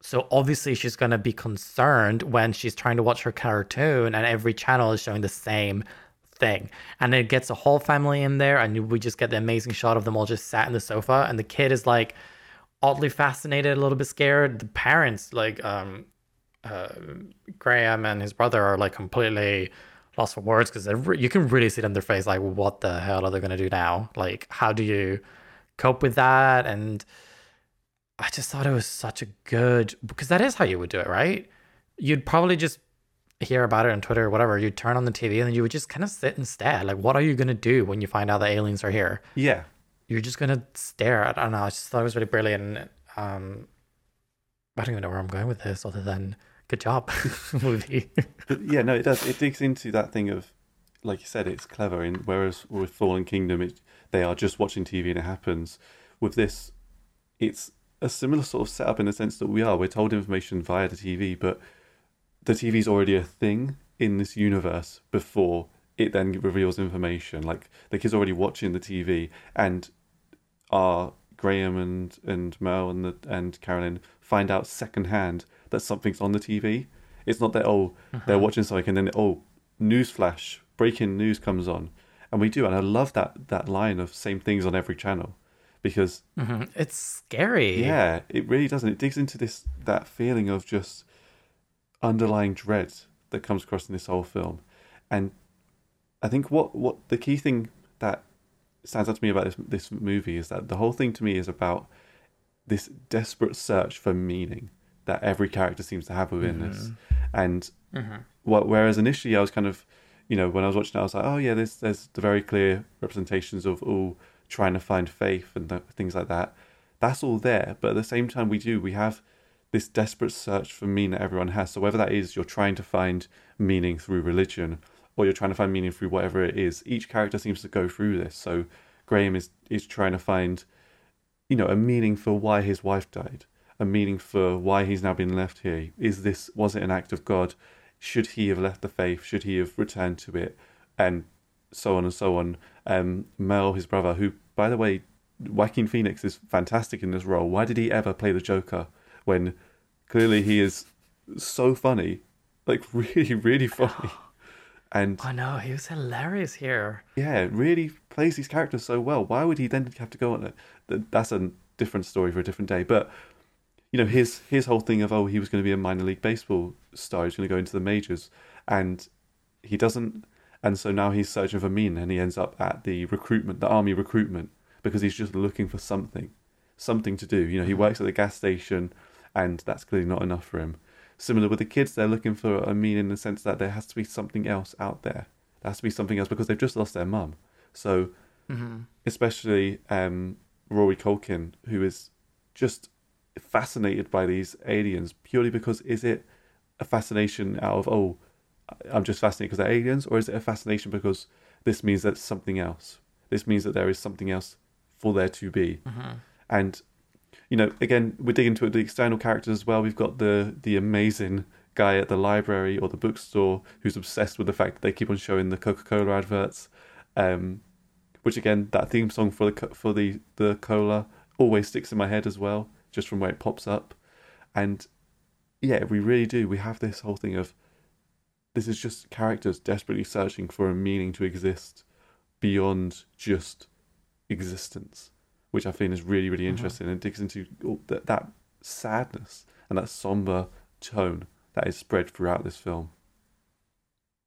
So obviously she's gonna be concerned when she's trying to watch her cartoon and every channel is showing the same thing. And it gets a whole family in there and we just get the amazing shot of them all just sat in the sofa and the kid is like oddly fascinated, a little bit scared. The parents like um uh, Graham and his brother are like completely lost for words because re- you can really see it in their face like what the hell are they going to do now like how do you cope with that and i just thought it was such a good because that is how you would do it right you'd probably just hear about it on twitter or whatever you'd turn on the tv and then you would just kind of sit and stare like what are you going to do when you find out that aliens are here yeah you're just going to stare i don't know i just thought it was really brilliant um i don't even know where i'm going with this other than good job movie. yeah, no, it does. It digs into that thing of, like you said, it's clever. In whereas with Fallen Kingdom, it, they are just watching TV and it happens. With this, it's a similar sort of setup in the sense that we are. We're told information via the TV, but the TV is already a thing in this universe before it then reveals information. Like the kids already watching the TV, and our Graham and and Mel and the, and Carolyn find out secondhand that something's on the TV. It's not that oh uh-huh. they're watching something and then oh news flash breaking news comes on, and we do. And I love that that line of same things on every channel because mm-hmm. it's scary. Yeah, it really doesn't. It digs into this that feeling of just underlying dread that comes across in this whole film, and I think what what the key thing that stands out to me about this this movie is that the whole thing to me is about this desperate search for meaning that every character seems to have within mm-hmm. this. And mm-hmm. what, whereas initially I was kind of, you know, when I was watching it, I was like, oh yeah, there's there's the very clear representations of all trying to find faith and th- things like that. that's all there. But at the same time, we do we have this desperate search for meaning that everyone has. So whether that is you're trying to find meaning through religion or you're trying to find meaning through whatever it is, each character seems to go through this. So Graham is is trying to find, you know, a meaning for why his wife died, a meaning for why he's now been left here. Is this was it an act of God? Should he have left the faith? Should he have returned to it? And so on and so on. Um, Mel, his brother, who by the way, Joaquin Phoenix is fantastic in this role. Why did he ever play the Joker when clearly he is so funny, like really, really funny? And I know he was hilarious here. yeah, really plays these characters so well. Why would he then have to go on it? That's a different story for a different day. But you know, his his whole thing of oh, he was going to be a minor league baseball star. He's going to go into the majors, and he doesn't. And so now he's searching for meaning, and he ends up at the recruitment, the army recruitment, because he's just looking for something, something to do. You know, he works at the gas station, and that's clearly not enough for him. Similar with the kids, they're looking for a meaning in the sense that there has to be something else out there. There has to be something else because they've just lost their mum. So, especially um, Rory Culkin, who is just fascinated by these aliens purely because is it a fascination out of oh I'm just fascinated because they're aliens or is it a fascination because this means that something else? This means that there is something else for there to be. And you know again we dig into the external characters as well. We've got the the amazing guy at the library or the bookstore who's obsessed with the fact that they keep on showing the Coca-Cola adverts um which again that theme song for the for the the cola always sticks in my head as well just from where it pops up. And yeah we really do. We have this whole thing of this is just characters desperately searching for a meaning to exist beyond just existence which i find is really really interesting and digs into all that, that sadness and that somber tone that is spread throughout this film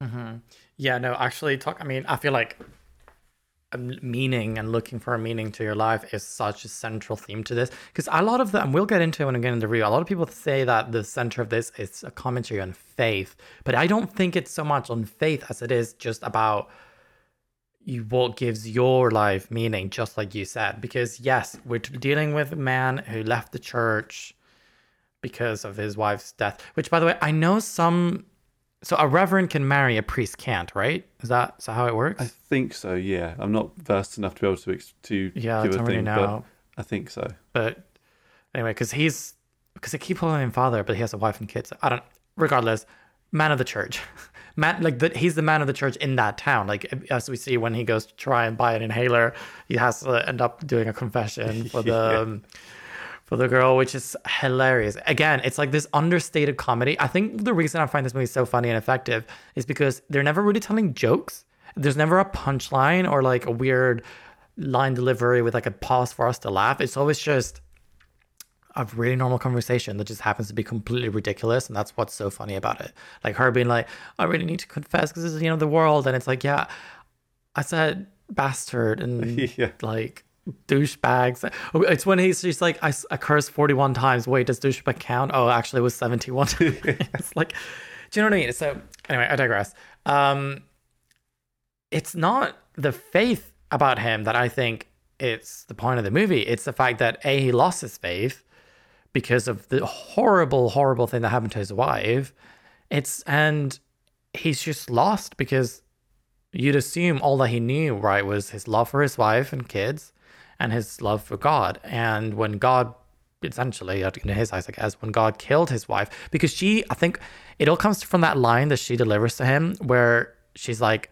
Mm-hmm. Yeah, no, actually, talk. I mean, I feel like Um, meaning and looking for a meaning to your life is such a central theme to this because a lot of the, and we'll get into it when we get into the review. A lot of people say that the center of this is a commentary on faith, but I don't think it's so much on faith as it is just about you what gives your life meaning, just like you said. Because yes, we're dealing with a man who left the church because of his wife's death. Which, by the way, I know some. So a reverend can marry a priest can't, right? Is that is that how it works? i think so yeah i'm not versed enough to be able to to Yeah, give a thing but i think so but anyway, because he's because they keep calling him father, but he has a wife and kids. I don't. Regardless, man of the church, man like the, he's the man of the church in that town. Like as we see when he goes to try and buy an inhaler, he has to end up doing a confession for the. Yeah. um, for the girl, which is hilarious. Again, it's like this understated comedy. I think the reason I find this movie so funny and effective is because they're never really telling jokes. There's never a punchline or like a weird line delivery with like a pause for us to laugh. It's always just a really normal conversation that just happens to be completely ridiculous, and that's what's so funny about it. Like her being like, "I really need to confess because this is the end of the world," and it's like, "Yeah, I said bastard and Yeah. like douchebags." It's when he's just like, "I, I cursed forty-one times." Wait, does douchebag count? Oh, actually, it was seventy-one. it's like, do you know what I mean? So anyway, I digress. Um, it's not the faith about him that I think it's the point of the movie. It's the fact that a he lost his faith because of the horrible, horrible thing that happened to his wife. It's and he's just lost because you'd assume all that he knew, right, was his love for his wife and kids and his love for God. And when God essentially uh, in his eyes, I guess, when God killed his wife, because she I think it all comes from that line that she delivers to him where she's like,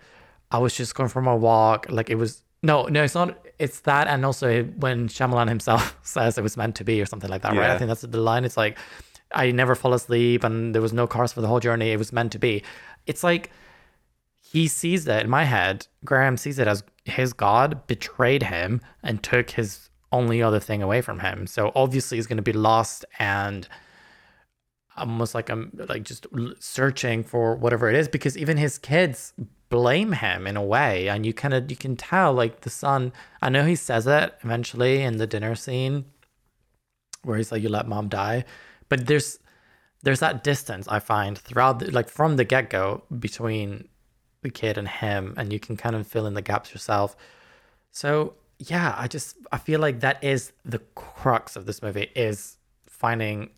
I was just going for my walk. Like it was no, no, it's not. It's that, and also when Shyamalan himself says it was meant to be, or something like that, right? I think that's the line. It's like, I never fall asleep, and there was no cars for the whole journey. It was meant to be. It's like he sees it in my head. Graham sees it as his God betrayed him and took his only other thing away from him. So obviously he's going to be lost and almost like I'm like just searching for whatever it is because even his kids blame him in a way and you kind of you can tell like the son I know he says it eventually in the dinner scene where he's like you let mom die but there's there's that distance I find throughout the, like from the get-go between the kid and him and you can kind of fill in the gaps yourself so yeah, I just I feel like that is the crux of this movie is finding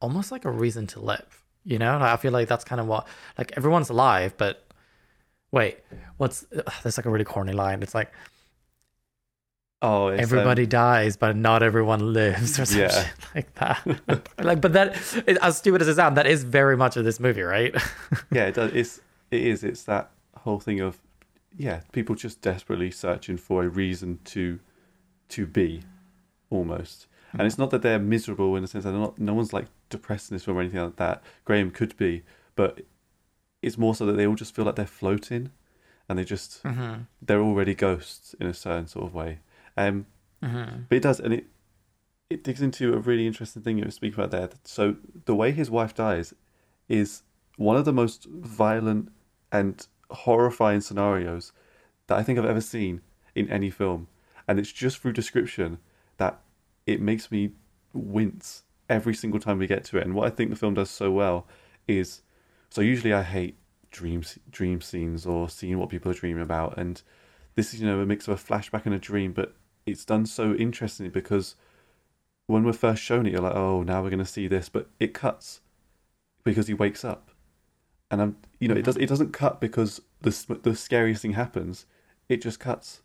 almost like a reason to live. You know, like, I feel like that's kind of what like everyone's alive, but wait, what's ugh, there's like a really corny line. It's like Oh, um, everybody dies, but not everyone lives, or something Yeah. like that. like, but that as stupid as it sounds, that is very much of this movie, right? yeah, it does. It's it is. It's that whole thing of yeah, people just desperately searching for a reason to to be, almost. And it's not that they're miserable in the sense that not. No one's like depressed in this film or anything like that. Graham could be, but it's more so that they all just feel like they're floating, and they just mm-hmm. they're already ghosts in a certain sort of way. Um, Mm-hmm. but it does, and it it digs into a really interesting thing you were speaking about there. So the way his wife dies is one of the most violent and horrifying scenarios that I think I've ever seen in any film, and it's just through description that it makes me wince every single time we get to it. And what I think the film does so well is, so usually I hate dreams, dream scenes or seeing what people are dreaming about, and this is you know a mix of a flashback and a dream, but it's done so interestingly because when we're first shown it, you're like, oh, now we're going to see this, but it cuts because he wakes up, and I'm, you know, it does. It doesn't cut because the the scariest thing happens. It just cuts,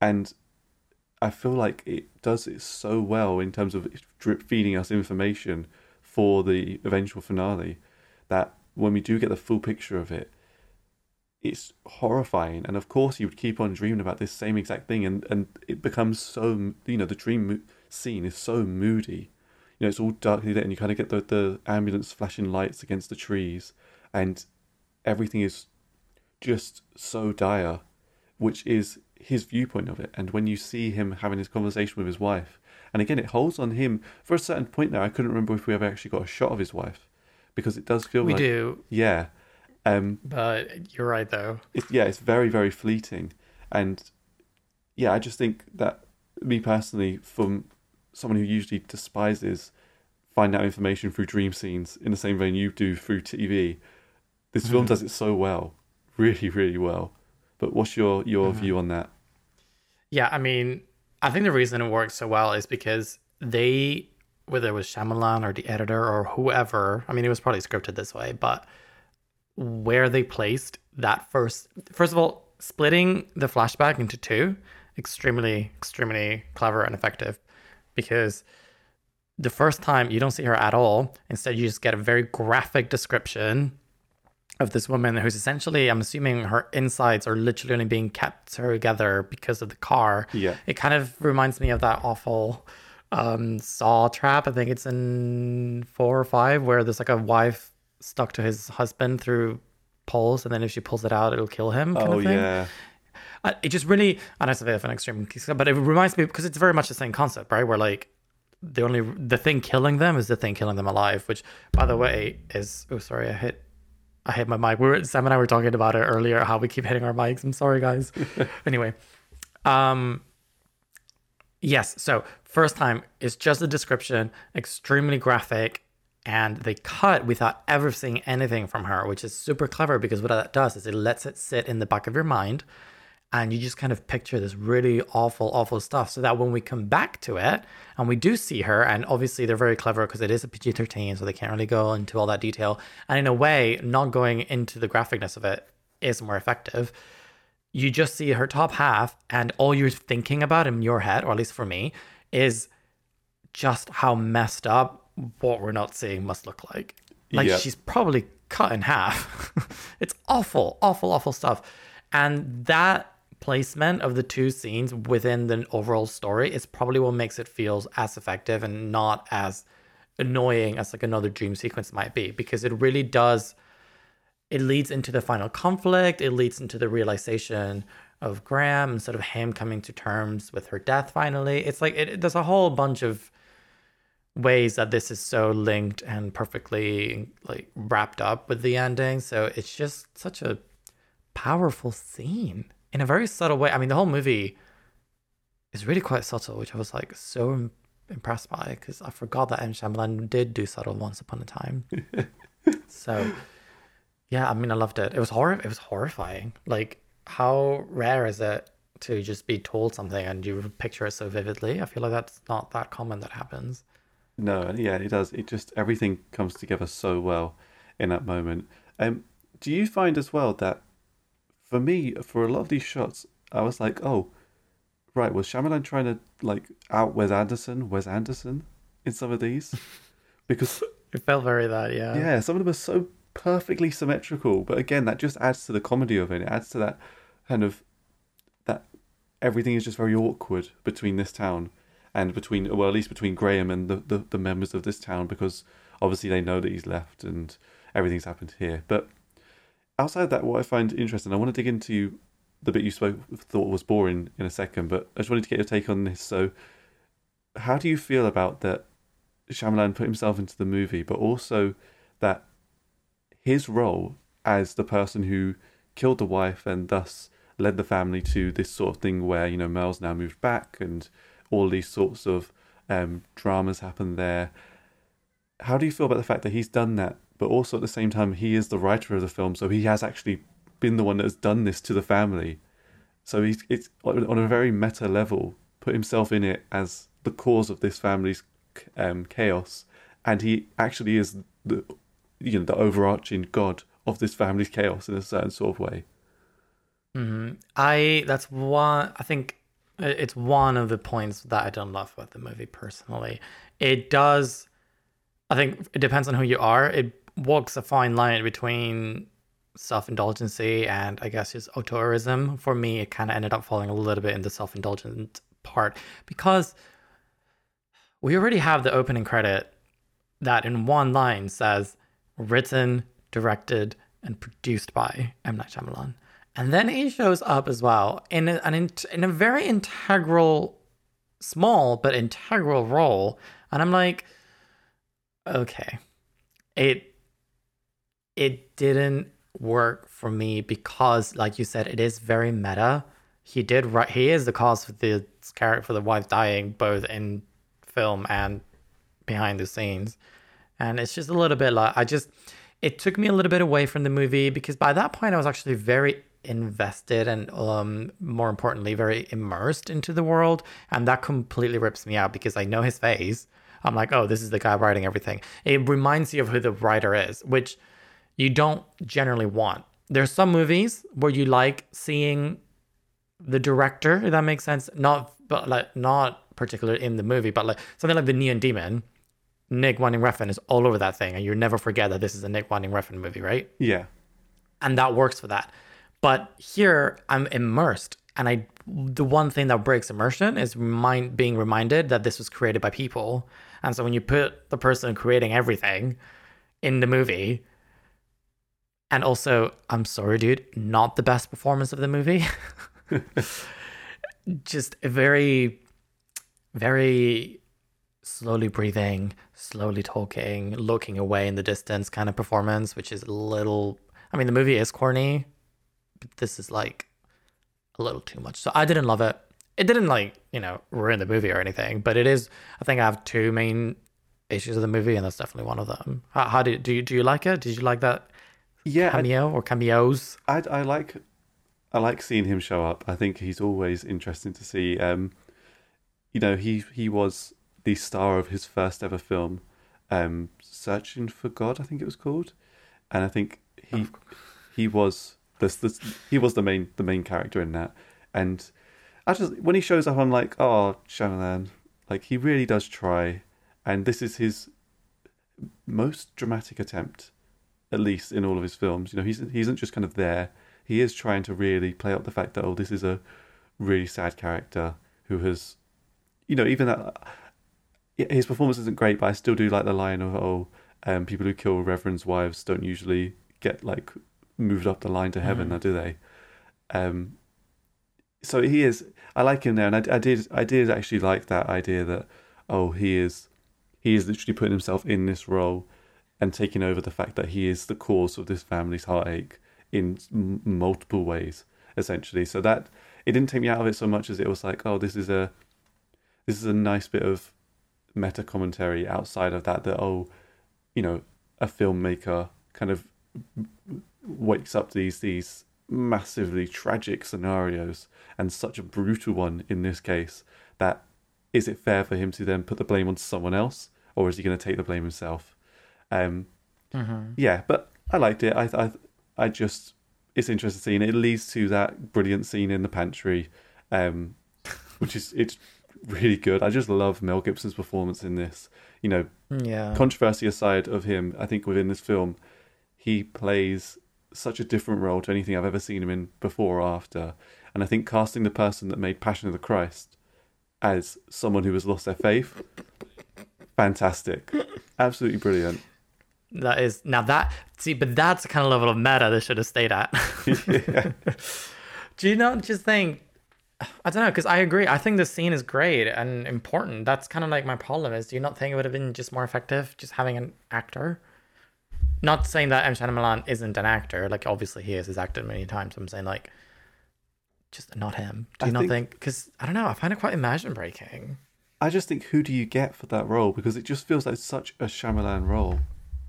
and I feel like it does it so well in terms of drip feeding us information for the eventual finale that when we do get the full picture of it, it's horrifying. And of course, you would keep on dreaming about this same exact thing, and and it becomes so you know the dream scene is so moody. You know, it's all darkly lit, and you kind of get the the ambulance flashing lights against the trees, and everything is just so dire, which is his viewpoint of it. And when you see him having his conversation with his wife, and again, it holds on him for a certain point. There, I couldn't remember if we ever actually got a shot of his wife, because it does feel We like do, yeah. Um, but you're right though. it's yeah, it's very very fleeting, and yeah, I just think that me personally, from someone who usually despises finding out information through dream scenes in the same vein you do through TV, this film Mhm. does it so well, really really well. But what's your your Mhm. view on that? Yeah, I mean, I think the reason it works so well is because they, whether it was Shyamalan or the editor or whoever, I mean, it was probably scripted this way, but where they placed that first, first of all, splitting the flashback into two, extremely, extremely clever and effective because the first time you don't see her at all. Instead, you just get a very graphic description of this woman who's essentially, I'm assuming her insides are literally only being kept together because of the car. Yeah, It kind of reminds me of that awful um, saw trap. I think it's in four or five, where there's like a wife stuck to his husband through poles, and then if she pulls it out, it'll kill him. Kind oh of thing. yeah, Uh, it just really, and that's a bit of an extreme, case, but it reminds me because it's very much the same concept, right? Where like the only the thing killing them is the thing killing them alive. Which, by the way, is oh sorry, I hit I hit my mic. We were Sam and I were talking about it earlier. How we keep hitting our mics. I'm sorry, guys. anyway, um, yes. So first time is just a description, extremely graphic, and they cut without ever seeing anything from her, which is super clever because what that does is it lets it sit in the back of your mind and you just kind of picture this really awful, awful stuff. So that when we come back to it and we do see her, and obviously they're very clever because it is a PG 13, so they can't really go into all that detail. And in a way, not going into the graphicness of it is more effective. You just see her top half, and all you're thinking about in your head, or at least for me, is just how messed up what we're not seeing must look like. Like Yeah. she's probably cut in half. it's awful, awful, awful stuff. And that placement of the two scenes within the overall story is probably what makes it feel as effective and not as annoying as like another dream sequence might be because it really does it leads into the final conflict it leads into the realization of graham instead of him coming to terms with her death finally. It's like it, there's a whole bunch of ways that this is so linked and perfectly like wrapped up with the ending. So it's just such a powerful scene in a very subtle way i mean the whole movie is really quite subtle which i was like so im- impressed by because i forgot that m Shyamalan did do subtle once upon a time so yeah i mean i loved it it was horror it was horrifying like how rare is it to just be told something and you picture it so vividly. I feel like that's not that common that happens. No, yeah, it does. It just everything comes together so well in that moment. Um, do you find as well that for me, for a lot of these shots, I was like, oh, right, was Shyamalan trying to like out Wes Anderson, Wes Anderson in some of these? Because It felt very that, yeah. yeah, some of them are so perfectly symmetrical, but again, that just adds to the comedy of it. It adds to that kind of that everything is just very awkward between this town and between well, at least between Graham and the, the, the members of this town because obviously they know that he's left and everything's happened here. But outside of that, what I find interesting, I want to dig into the bit you spoke thought was boring in a second, but I just wanted to get your take on this. So, how do you feel about that? Shyamalan put himself into the movie, but also that his role as the person who killed the wife and thus led the family to this sort of thing where you know Mel's now moved back and all these sorts of um, dramas happen there. How do you feel about the fact that he's done that, but also at the same time he is the writer of the film, so he has actually been the one that has done this to the family. So he's it's on a very meta level put himself in it as the cause of this family's um, chaos, and he actually is the you know the overarching god of this family's chaos in a certain sort of way. Mm-hmm. I that's one. I think it's one of the points that I don't love about the movie personally. It does. I think it depends on who you are. It walks a fine line between self indulgency and I guess just auteurism. For me, it kind of ended up falling a little bit in the self indulgent part because we already have the opening credit that in one line says written, directed, and produced by M. Night Shyamalan. And then he shows up as well in a, an in a very integral, small but integral role. And I'm like, okay, it it didn't work for me because, like you said, it is very meta. He did right. He is the cause for the character for the wife dying, both in film and behind the scenes. And it's just a little bit like I just it took me a little bit away from the movie because by that point I was actually very invested and um more importantly very immersed into the world and that completely rips me out because I know his face. I'm like, "Oh, this is the guy writing everything." It reminds you of who the writer is, which you don't generally want. There's some movies where you like seeing the director, if that makes sense, not but like not particularly in the movie, but like something like the Neon Demon Nick Winding Refn is all over that thing, and you never forget that this is a Nick Winding Refn movie, right? Yeah. And that works for that. But here, I'm immersed, and I the one thing that breaks immersion is remind, being reminded that this was created by people. And so when you put the person creating everything in the movie, and also, I'm sorry, dude, not the best performance of the movie. Just a very, very slowly breathing, slowly talking, looking away in the distance kind of performance, which is a little. I mean, the movie is corny, but this is like a little too much. So I didn't love it. It didn't like you know ruin the movie or anything, but it is. I think I have two main issues of the movie, and that's definitely one of them. How, how did do you do you like it? Did you like that? Yeah, cameo or cameos? I, I like I like seeing him show up. I think he's always interesting to see. Um, you know, he he was the star of his first ever film, um, Searching for God, I think it was called, and I think he he was this, this he was the main the main character in that, and I just when he shows up, I'm like, oh, Shyamalan, like he really does try, and this is his most dramatic attempt, at least in all of his films. You know, he's he isn't just kind of there. He is trying to really play up the fact that oh, this is a really sad character who has, you know, even that his performance isn't great, but I still do like the line of oh, um, people who kill reverends' wives don't usually get like moved up the line to heaven, Mm. now do they? Um, so he is. I like him there, and I, I did. I did actually like that idea that oh, he is. He is literally putting himself in this role and taking over the fact that he is the cause of this family's heartache in m- multiple ways, essentially. So that it didn't take me out of it so much as it was like, oh, this is a this is a nice bit of meta commentary outside of that. That oh, you know, a filmmaker kind of wakes up these these massively tragic scenarios and such a brutal one in this case that is it fair for him to then put the blame on someone else or is he going to take the blame himself? Um, Mm-hmm. yeah, but I liked it. I, I, I just it's interesting it. It leads to that brilliant scene in the pantry, um, which is it's really good. I just love Mel Gibson's performance in this. You know, Yeah. controversy aside of him, I think within this film, he plays such a different role to anything I've ever seen him in before or after. And I think casting the person that made Passion of the Christ as someone who has lost their faith, fantastic, absolutely brilliant. That is now that see, but that's the kind of level of meta they should have stayed at. yeah. Do you not just think? I don't know because I agree. I think the scene is great and important. That's kind of like my problem is. Do you not think it would have been just more effective just having an actor? Not saying that M. Shyamalan isn't an actor. Like obviously he is. He's acted many times. I'm saying like, just not him. Do I you not think- think? Because I don't know. I find it quite imagine breaking. I just think who do you get for that role because it just feels like such a Shyamalan role,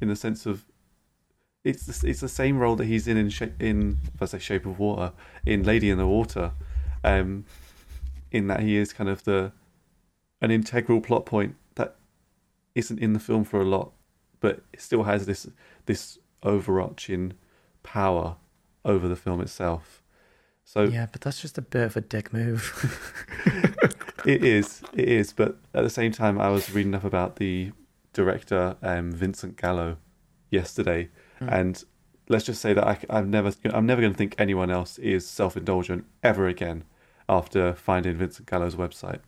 in the sense of, it's the, it's the same role that he's in in Sha- in if I say Shape of Water in Lady in the Water, um, in that he is kind of the, an integral plot point that isn't in the film for a lot, but it still has this this overarching power over the film itself. So Yeah, but that's just a bit of a dick move. It is, it is. But at the same time, I was reading up about the director, um, Vincent Gallo, yesterday, and let's just say that I, I'm never, I'm never going to think anyone else is self-indulgent ever again after finding Vincent Gallo's website.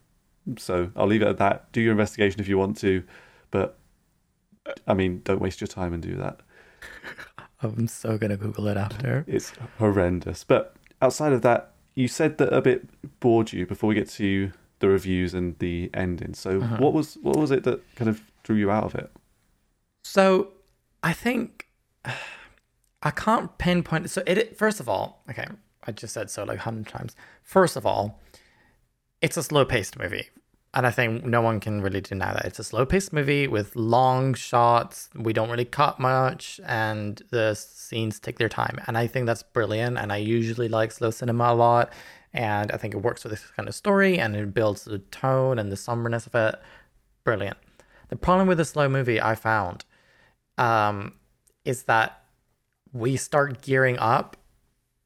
So I'll leave it at that. Do your investigation if you want to, but I mean, don't waste your time and do that. I'm so gonna Google it after. It's horrendous. But outside of that, you said that a bit bored you before we get to the reviews and the ending. So Uh-huh. what was what was it that kind of drew you out of it? So I think I can't pinpoint. So it first of all, okay, I just said so like hundred times. First of all, it's a slow paced movie. And I think no one can really deny that. It's a slow paced movie with long shots. We don't really cut much and the scenes take their time. And I think that's brilliant. And I usually like slow cinema a lot. And I think it works with this kind of story and it builds the tone and the somberness of it. Brilliant. The problem with the slow movie I found um, is that we start gearing up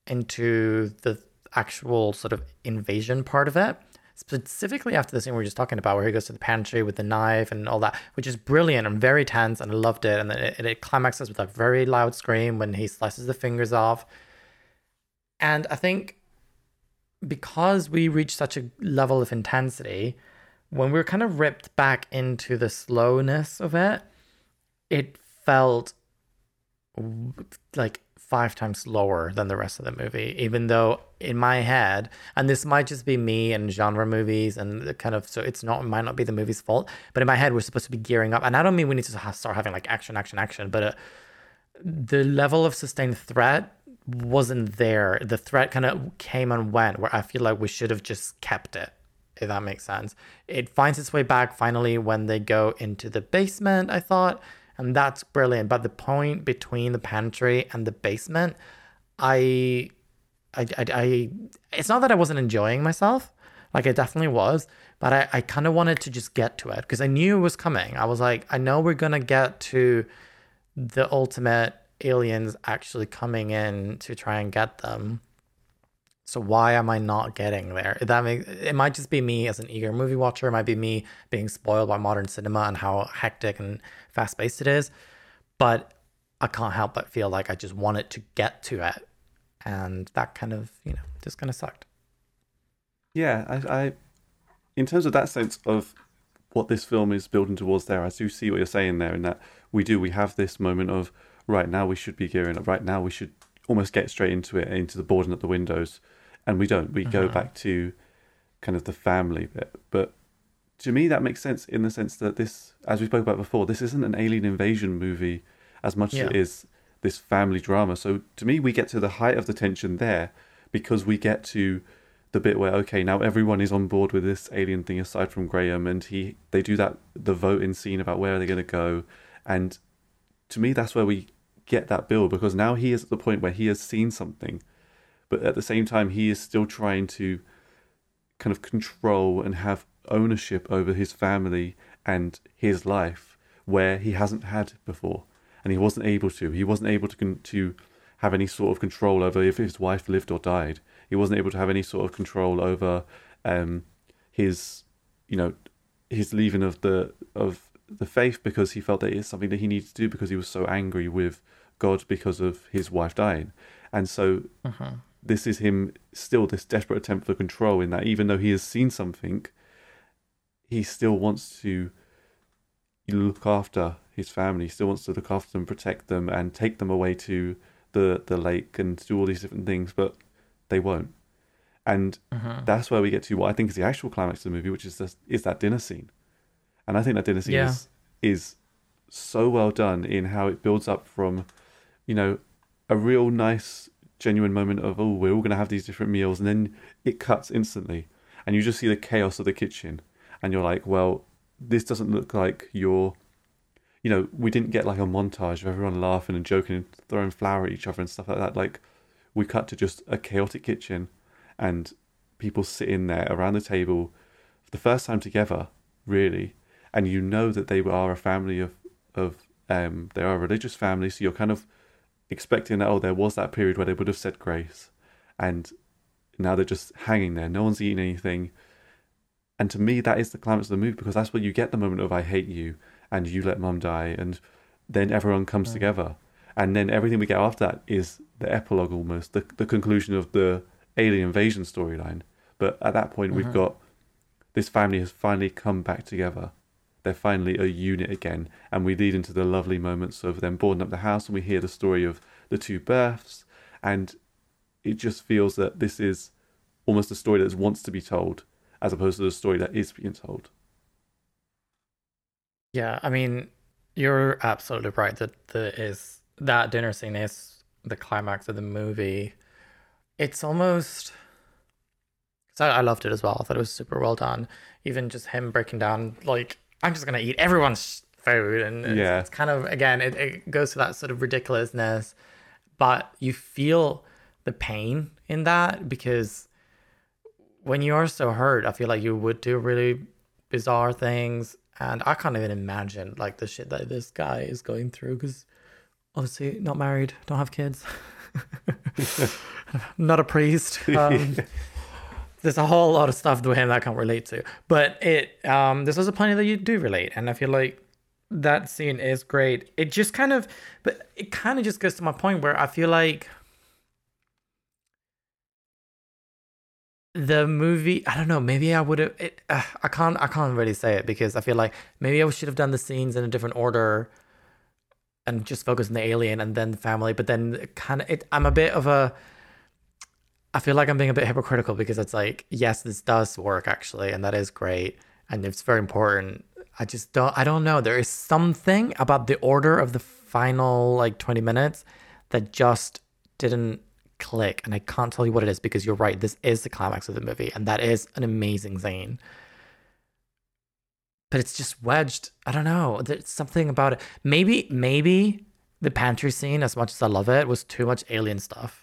into the actual sort of invasion part of it. Specifically after the scene we were just talking about, where he goes to the pantry with the knife and all that, which is brilliant and very tense, and I loved it. And then it, it climaxes with a very loud scream when he slices the fingers off. And I think because we reach such a level of intensity, when we were kind of ripped back into the slowness of it, it felt like five times slower than the rest of the movie. Even though in my head, and this might just be me and genre movies, and kind of so it's not might not be the movie's fault, but in my head we're supposed to be gearing up, and I don't mean we need to start having like action, action, action, but uh, the level of sustained threat wasn't there. The threat kind of came and went, where I feel like we should have just kept it, if that makes sense. It finds its way back finally when they go into the basement, I thought, and that's brilliant. But the point between the pantry and the basement, I, I, I, I it's not that I wasn't enjoying myself, like I definitely was, but I, I kind of wanted to just get to it because I knew it was coming. I was like, I know we're gonna get to the ultimate aliens actually coming in to try and get them. So why am I not getting there? That it might just be me as an eager movie watcher. It might be me being spoiled by modern cinema and how hectic and fast paced it is. But I can't help but feel like I just wanted to get to it, and that kind of you know just kind of sucked. Yeah, I, I, in terms of that sense of what this film is building towards, there, I do see what you're saying there, in that we do we have this moment of right now we should be gearing up, right now we should almost get straight into it, into the boarding at the windows, and we don't. We go uh-huh. back to kind of the family bit, but to me that makes sense in the sense that this, as we spoke about before, this isn't an alien invasion movie as much as it Yeah. is this family drama. So to me, we get to the height of the tension there because we get to the bit where okay, now everyone is on board with this alien thing aside from Graham, and he they do that the voting scene about where are they're going to go, and to me that's where we get that build because now he is at the point where he has seen something but at the same time, he is still trying to kind of control and have ownership over his family and his life where he hasn't had before, and he wasn't able to. He wasn't able to to have any sort of control over if his wife lived or died. He wasn't able to have any sort of control over um, his, you know, his leaving of the of the faith because he felt that it's something that he needed to do because he was so angry with God because of his wife dying, and so uh-huh. This is him still this desperate attempt for control in that even though he has seen something, he still wants to look after his family. He still wants to look after them, protect them, and take them away to the the lake and do all these different things, but they won't. And uh-huh. that's where we get to what I think is the actual climax of the movie, which is this, is that dinner scene. And I think that dinner scene Yeah. is is so well done in how it builds up from, you know, a real nice, genuine moment of oh, we're all gonna have these different meals, and then it cuts instantly, and you just see the chaos of the kitchen, and you're like, well, this doesn't look like your you know, we didn't get like a montage of everyone laughing and joking and throwing flour at each other and stuff like that. Like, we cut to just a chaotic kitchen and people sitting there around the table for the first time together, really. And you know that they are a family of, of um, they are a religious family. So you're kind of expecting that, oh, there was that period where they would have said grace. And now they're just hanging there. No one's eating anything. And to me, that is the climax of the movie because that's where you get the moment of I hate you and you let mum die, and then everyone comes Mm. together, and then everything we get after that is the epilogue almost, the the conclusion of the alien invasion storyline. But at that point, we've Mhm. got this family has finally come back together. They're finally a unit again, and we lead into the lovely moments of them boarding up the house, and we hear the story of the two births, and it just feels that this is almost a story that wants to be told, as opposed to the story that is being told. Yeah, I mean, you're absolutely right that that dinner scene is the climax of the movie. It's almost. So I loved it as well. I thought it was super well done. Even just him breaking down, like, I'm just gonna eat everyone's food, and it's, Yeah. it's kind of again, it, it goes to that sort of ridiculousness, but you feel the pain in that because when you are so hurt, I feel like you would do really bizarre things, and I can't even imagine like the shit that this guy is going through because obviously not married, don't have kids, not a priest. Um, there's a whole lot of stuff to him that I can't relate to, but it um, there's also plenty that you do relate, and I feel like that scene is great. It just kind of, but it kind of just goes to my point where I feel like. the movie i don't know maybe i would have uh, i can't i can't really say it because i feel like maybe i should have done the scenes in a different order and just focus on the alien and then the family but then kind of it i'm a bit of a i feel like i'm being a bit hypocritical because it's like yes this does work actually and that is great and it's very important. I just don't i don't know. There is something about the order of the final like 20 minutes that just didn't click and i can't tell you what it is because you're right this is the climax of the movie and that is an amazing scene. But it's just wedged i don't know there's something about it. Maybe maybe the pantry scene as much as i love it was too much alien stuff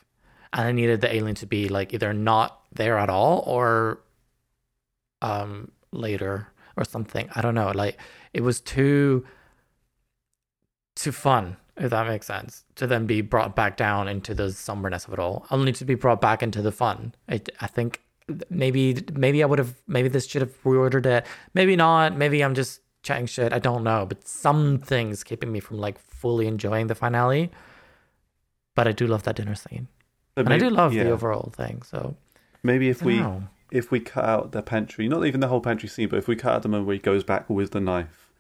and i needed the alien to be like either not there at all or um later or something. I don't know. Like it was too too fun if that makes sense to then be brought back down into the somberness of it all only to be brought back into the fun. I, I think maybe maybe i would have maybe this should have reordered it. Maybe not. Maybe i'm just chatting shit. I don't know. But something's keeping me from like fully enjoying the finale. But i do love that dinner scene And i do maybe- love yeah. the overall thing so Maybe if we know. if we cut out the pantry, not even the whole pantry scene, but if we cut out the moment where he goes back with the knife,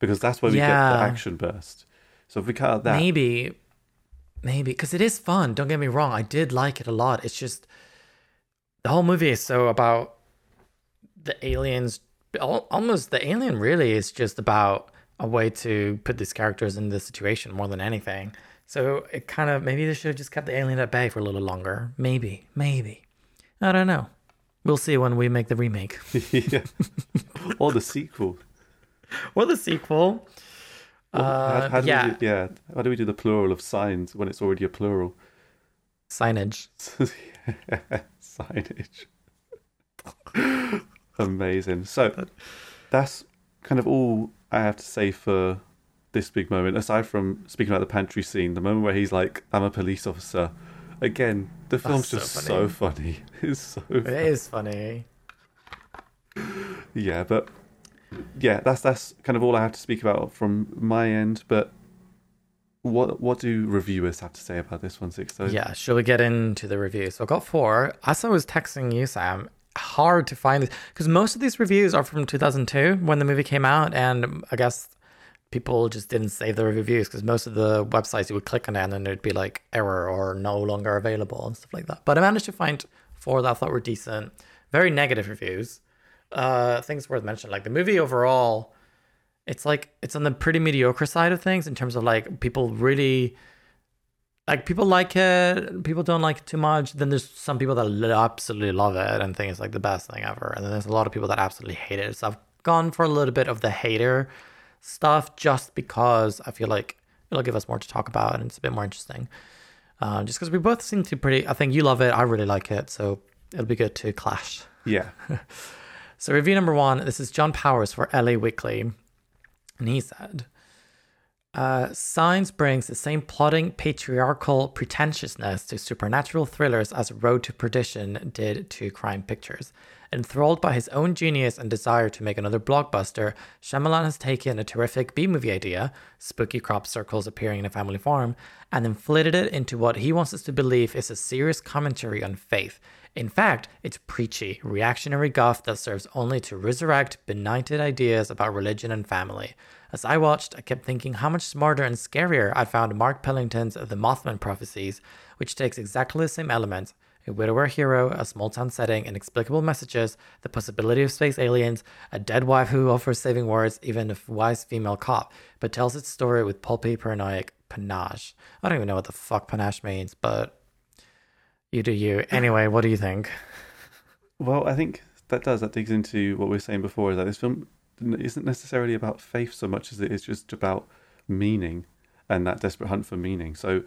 because that's where we get the action burst. So if we cut out that, maybe maybe because it is fun don't get me wrong i did like it a lot it's just the whole movie is so about the aliens almost the alien really is just about a way to put these characters in this situation more than anything so it kind of maybe they should have just kept the alien at bay for a little longer maybe maybe i don't know we'll see when we make the remake yeah. or the sequel. or the sequel how, Uh, how do yeah. We do, yeah. How do we do the plural of signs when it's already a plural? signage signage. Amazing. So that's kind of all I have to say for this big moment. Aside from speaking about the pantry scene, the moment where he's like, "I'm a police officer." Again, the film's so just funny. so funny. It's so It is funny. yeah, but yeah, that's that's kind of all I have to speak about from my end. But what what do reviewers have to say about this one, Six? Yeah, shall we get into the review? So I got four. As I was texting you, Sam, hard to find this because most of these reviews are from 2002 when the movie came out, and I guess people just didn't save their reviews because most of the websites you would click on it and then it'd be like error or no longer available and stuff like that. But I managed to find four that I thought were decent, very negative reviews. Uh, things worth mentioning, like the movie overall, it's like it's on the pretty mediocre side of things in terms of like people really like people like it, people don't like it too much. Then there's some people that absolutely love it and think it's like the best thing ever. And then there's a lot of people that absolutely hate it. So I've gone for a little bit of the hater stuff just because I feel like it'll give us more to talk about and it's a bit more interesting. Uh, just because we both seem to pretty, I think you love it, I really like it, so it'll be good to clash. Yeah, So review number one, this is John Powers for LA Weekly, and he said, uh, Signs brings the same plotting, patriarchal pretentiousness to supernatural thrillers as Road to Perdition did to crime pictures. Enthralled by his own genius and desire to make another blockbuster, Shyamalan has taken a terrific B movie idea, spooky crop circles appearing in a family farm, and inflated it into what he wants us to believe is a serious commentary on faith. In fact, it's preachy, reactionary guff that serves only to resurrect benighted ideas about religion and family. As I watched, I kept thinking how much smarter and scarier I found Mark Pellington's The Mothman Prophecies, which takes exactly the same elements a widower hero, a small town setting, inexplicable messages, the possibility of space aliens, a dead wife who offers saving words, even a wise female cop, but tells its story with pulpy, paranoid panache. I don't even know what the fuck panache means, but you do you. Anyway, what do you think? Well, I think that does that digs into what we were saying before. Is that this film isn't necessarily about faith so much as it is just about meaning and that desperate hunt for meaning. So,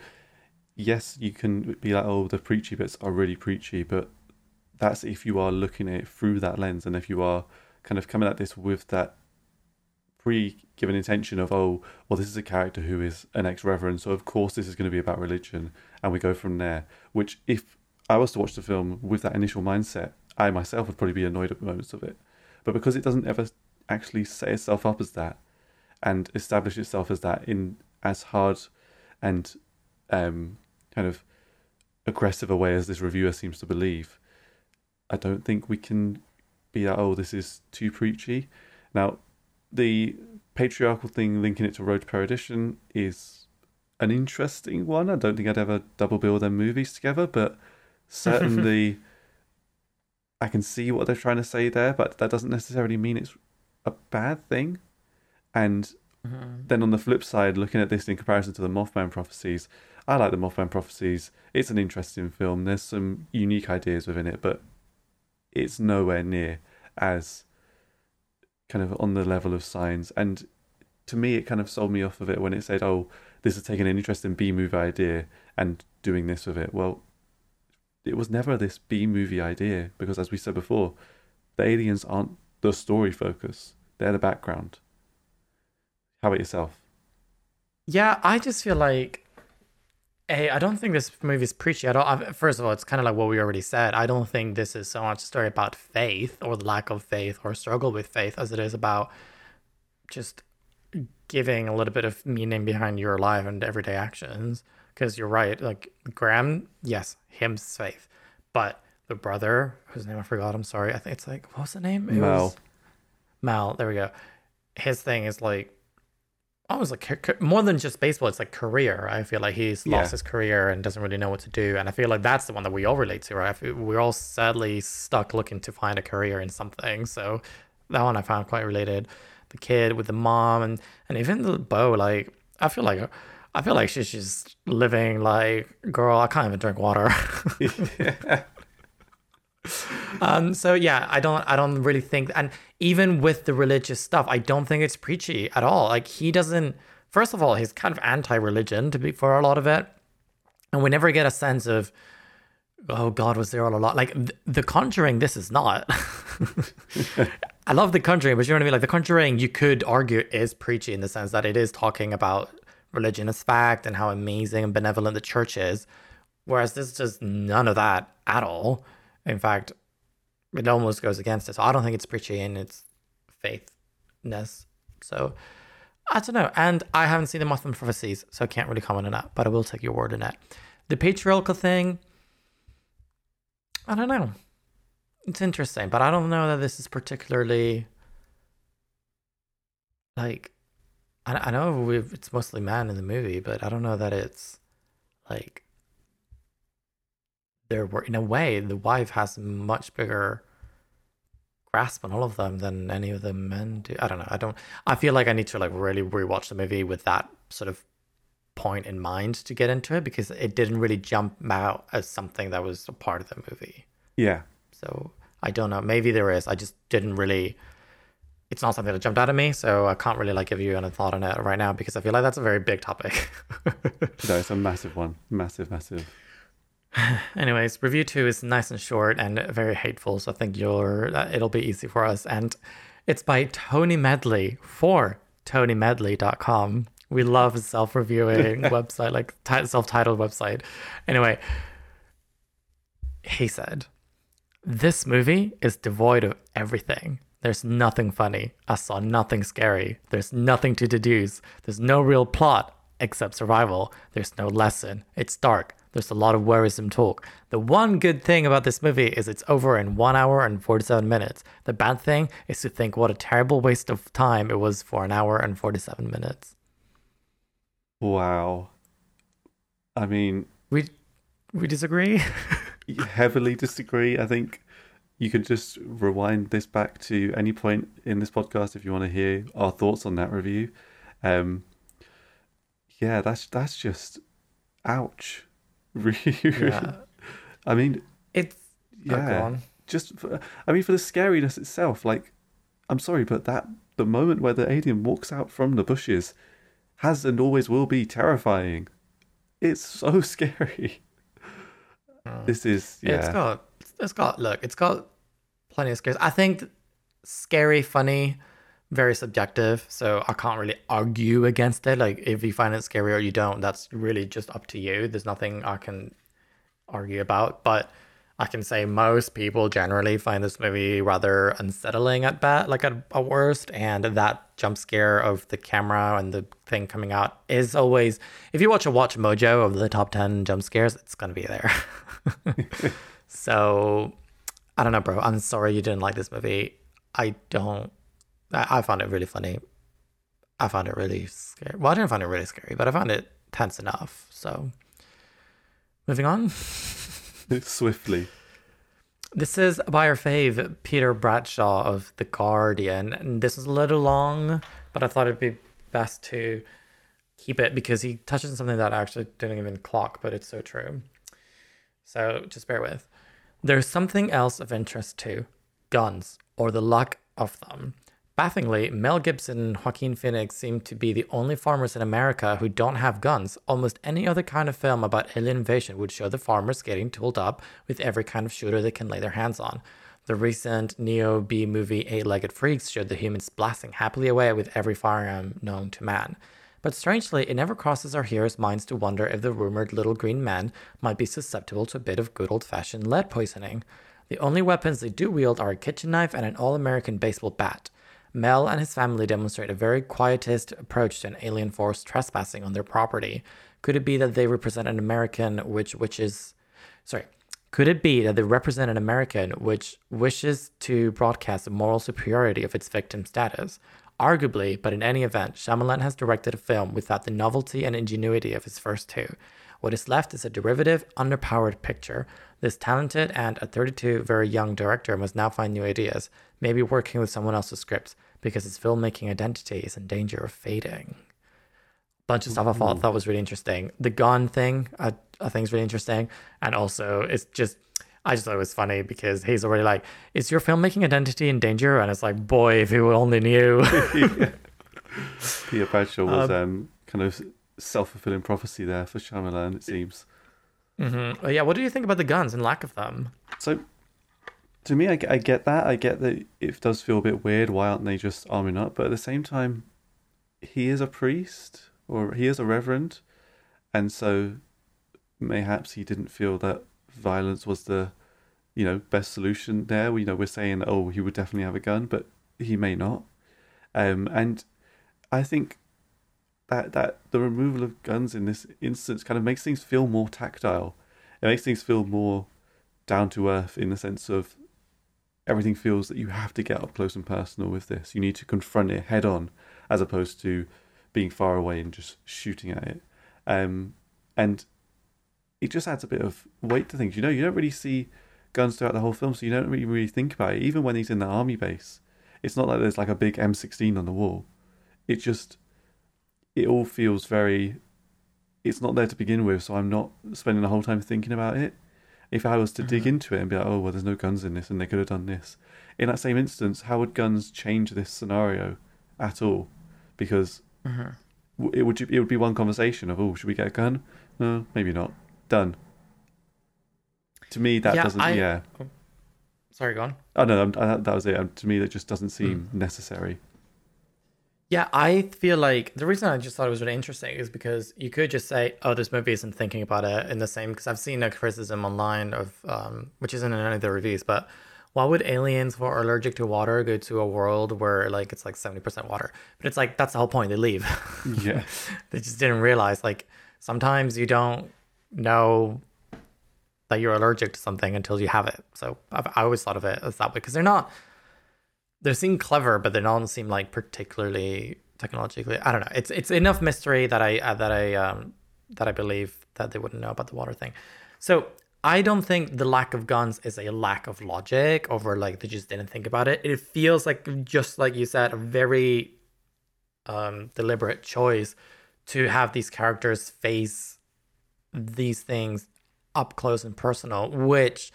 yes, you can be like, oh, the preachy bits are really preachy, but that's if you are looking at it through that lens and if you are kind of coming at this with that pre-given intention of, oh, well, this is a character who is an ex-reverend, so of course this is going to be about religion, and we go from there. Which, if I was to watch the film with that initial mindset, I myself would probably be annoyed at moments of it. But because it doesn't ever actually set itself up as that and establish itself as that in as hard and um, kind of aggressive a way as this reviewer seems to believe, I don't think we can be like, oh, this is too preachy. Now, the patriarchal thing linking it to Road to Perdition is an interesting one. I don't think I'd ever double bill their movies together, but certainly I can see what they're trying to say there, but that doesn't necessarily mean it's a bad thing. And then on the flip side, looking at this in comparison to the Mothman prophecies, I like the Mothman prophecies. It's an interesting film. There's some unique ideas within it, but it's nowhere near as kind of on the level of signs. And to me, it kind of sold me off of it when it said, "Oh, this is taking an interesting B movie idea and doing this with it." Well, it was never this B movie idea because, as we said before, the aliens aren't the story focus; they're the background. How about yourself? Yeah, I just feel like, hey, I don't think this movie is preachy at all. I, first of all, it's kind of like what we already said. I don't think this is so much a story about faith or lack of faith or struggle with faith as it is about just giving a little bit of meaning behind your life and everyday actions. Because you're right, like Graham, yes, him's faith, but the brother whose name I forgot. I'm sorry. I think it's like what was the name? It Mal. was Mal. There we go. His thing is like almost like more than just baseball. It's like career. I feel like he's Yeah. lost his career and doesn't really know what to do. And I feel like that's the one that we all relate to, right? We're all sadly stuck looking to find a career in something. So that one I found quite related. The kid with the mom and and even the Bo. Like I feel like. I feel like she's just living like, girl, I can't even drink water. Um, so yeah, I don't, I don't really think, and even with the religious stuff, I don't think it's preachy at all. Like he doesn't. First of all, he's kind of anti-religion to be for a lot of it, and we never get a sense of oh god, was there all a lot? Like th- The Conjuring, this is not. I love The Conjuring, but you know what I mean. Like The Conjuring, you could argue is preachy in the sense that it is talking about religion as fact and how amazing and benevolent the church is, whereas this is just none of that at all. In fact, it almost goes against it. So I don't think it's preachy in its faithness. So I don't know. And I haven't seen the Mothman Prophecies, so I can't really comment on that, but I will take your word on it. The patriarchal thing, I don't know. It's interesting, but I don't know that this is particularly like I, I know it's mostly man in the movie, but I don't know that it's like there were in a way the wife has much bigger grasp on all of them than any of the men do. I don't know. I don't. I feel like I need to like really rewatch the movie with that sort of point in mind to get into it because it didn't really jump out as something that was a part of the movie. Yeah. So I don't know. Maybe there is. I just didn't really. It's not something that jumped out at me, so I can't really like give you any thought on it right now because I feel like that's a very big topic. no, it's a massive one. Massive, massive. Anyways, review two is nice and short and very hateful, so I think you're uh, it'll be easy for us. And it's by Tony Medley for TonyMedley.com. We love self-reviewing website, like t- self-titled website. Anyway, he said, "This movie is devoid of everything." There's nothing funny. I saw nothing scary. There's nothing to deduce. There's no real plot except survival. There's no lesson. It's dark. There's a lot of worrisome talk. The one good thing about this movie is it's over in 1 hour and 47 minutes. The bad thing is to think what a terrible waste of time it was for an hour and 47 minutes. Wow. I mean, we we disagree. heavily disagree. I think you can just rewind this back to any point in this podcast if you want to hear our thoughts on that review. Um, yeah, that's that's just ouch. Really, Yeah. I mean, It's oh, yeah, on. just for, I mean for the scariness itself. Like, I'm sorry, but that the moment where the alien walks out from the bushes has and always will be terrifying. It's so scary. Hmm. This is yeah. It's got it's got look, it's got plenty of scares. I think scary, funny, very subjective. So I can't really argue against it. Like if you find it scary or you don't, that's really just up to you. There's nothing I can argue about. But I can say most people generally find this movie rather unsettling at best, like at, at worst. And that jump scare of the camera and the thing coming out is always, if you watch a Watch Mojo of the top 10 jump scares, it's to be there. so I don't know, bro. I'm sorry you didn't like this movie. I don't, I, I found it really funny. I found it really scary. Well, I didn't find it really scary, but I found it tense enough. So moving on. Swiftly. This is by our fave, Peter Bradshaw of The Guardian. And this is a little long, but I thought it'd be best to keep it because he touches on something that I actually didn't even clock, but it's so true. So just bear with. There's something else of interest too guns, or the lack of them. Bafflingly, Mel Gibson and Joaquin Phoenix seem to be the only farmers in America who don't have guns. Almost any other kind of film about alien invasion would show the farmers getting tooled up with every kind of shooter they can lay their hands on. The recent Neo B movie Eight Legged Freaks showed the humans blasting happily away with every firearm known to man. But strangely, it never crosses our heroes' minds to wonder if the rumored little green men might be susceptible to a bit of good old fashioned lead poisoning. The only weapons they do wield are a kitchen knife and an all American baseball bat. Mel and his family demonstrate a very quietist approach to an alien force trespassing on their property. Could it be that they represent an American which which is sorry. Could it be that they represent an American which wishes to broadcast the moral superiority of its victim status? Arguably, but in any event, Shyamalan has directed a film without the novelty and ingenuity of his first two. What is left is a derivative, underpowered picture. This talented and, at 32, very young director must now find new ideas, maybe working with someone else's scripts, because his filmmaking identity is in danger of fading. Bunch of stuff I thought, thought was really interesting. The gun thing, I, I think is really interesting. And also, it's just, I just thought it was funny because he's already like, is your filmmaking identity in danger? And it's like, boy, if you only knew. Peter Bradshaw was um, kind of self fulfilling prophecy there for Shyamalan, it seems. Mm-hmm. yeah, what do you think about the guns and lack of them? So, to me, I, I get that. I get that it does feel a bit weird. Why aren't they just arming up? But at the same time, he is a priest or he is a reverend, and so mayhaps he didn't feel that violence was the, you know, best solution there. You know, we're saying oh he would definitely have a gun, but he may not. Um, and I think that that the removal of guns in this instance kind of makes things feel more tactile. It makes things feel more down to earth in the sense of everything feels that you have to get up close and personal with this. You need to confront it head on, as opposed to being far away and just shooting at it. Um, and it just adds a bit of weight to things. You know, you don't really see guns throughout the whole film, so you don't really, really think about it. Even when he's in the army base, it's not like there's like a big M16 on the wall. It just it all feels very it's not there to begin with, so I'm not spending the whole time thinking about it. If I was to mm-hmm. dig into it and be like, oh, well, there's no guns in this and they could have done this, in that same instance, how would guns change this scenario at all? Because mm-hmm. it would it would be one conversation of, oh, should we get a gun? No, maybe not. Done. To me, that yeah, doesn't. I, yeah. Oh, sorry, go on. Oh no, I, that was it. Um, to me, that just doesn't seem mm. necessary. Yeah, I feel like the reason I just thought it was really interesting is because you could just say, "Oh, this movie isn't thinking about it in the same." Because I've seen a criticism online of, um, which isn't in any of the reviews, but why would aliens who are allergic to water go to a world where like it's like seventy percent water? But it's like that's the whole point. They leave. Yeah, they just didn't realize like sometimes you don't know that you're allergic to something until you have it. So I've, I always thought of it as that way because they're not they seem clever, but they don't seem like particularly technologically. I don't know. It's it's enough mystery that I uh, that I um that I believe that they wouldn't know about the water thing. So I don't think the lack of guns is a lack of logic over like they just didn't think about it. It feels like just like you said, a very um deliberate choice to have these characters face these things up close and personal, which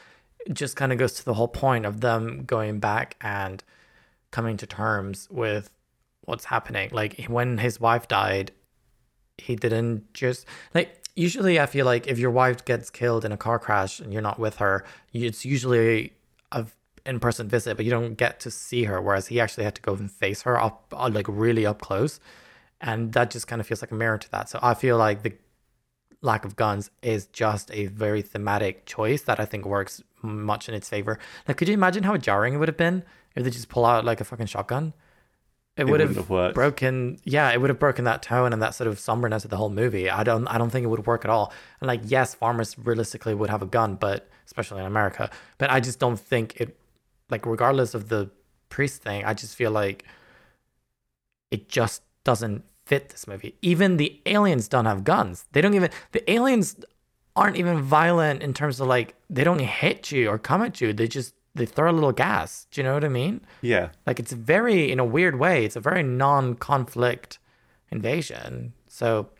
just kind of goes to the whole point of them going back and coming to terms with what's happening. Like when his wife died, he didn't just like usually I feel like if your wife gets killed in a car crash and you're not with her, it's usually a in-person visit, but you don't get to see her. Whereas he actually had to go and face her up, uh, like really up close, and that just kind of feels like a mirror to that. So I feel like the lack of guns is just a very thematic choice that I think works much in its favor. Like, could you imagine how jarring it would have been if they just pull out like a fucking shotgun, it, it would have, have broken. Yeah, it would have broken that tone and that sort of somberness of the whole movie. I don't, I don't think it would work at all. And like, yes, farmers realistically would have a gun, but especially in America. But I just don't think it, like, regardless of the priest thing, I just feel like it just doesn't fit this movie. Even the aliens don't have guns. They don't even. The aliens aren't even violent in terms of like they don't hit you or come at you. They just they throw a little gas. Do you know what I mean? Yeah. Like it's very in a weird way, it's a very non-conflict invasion. So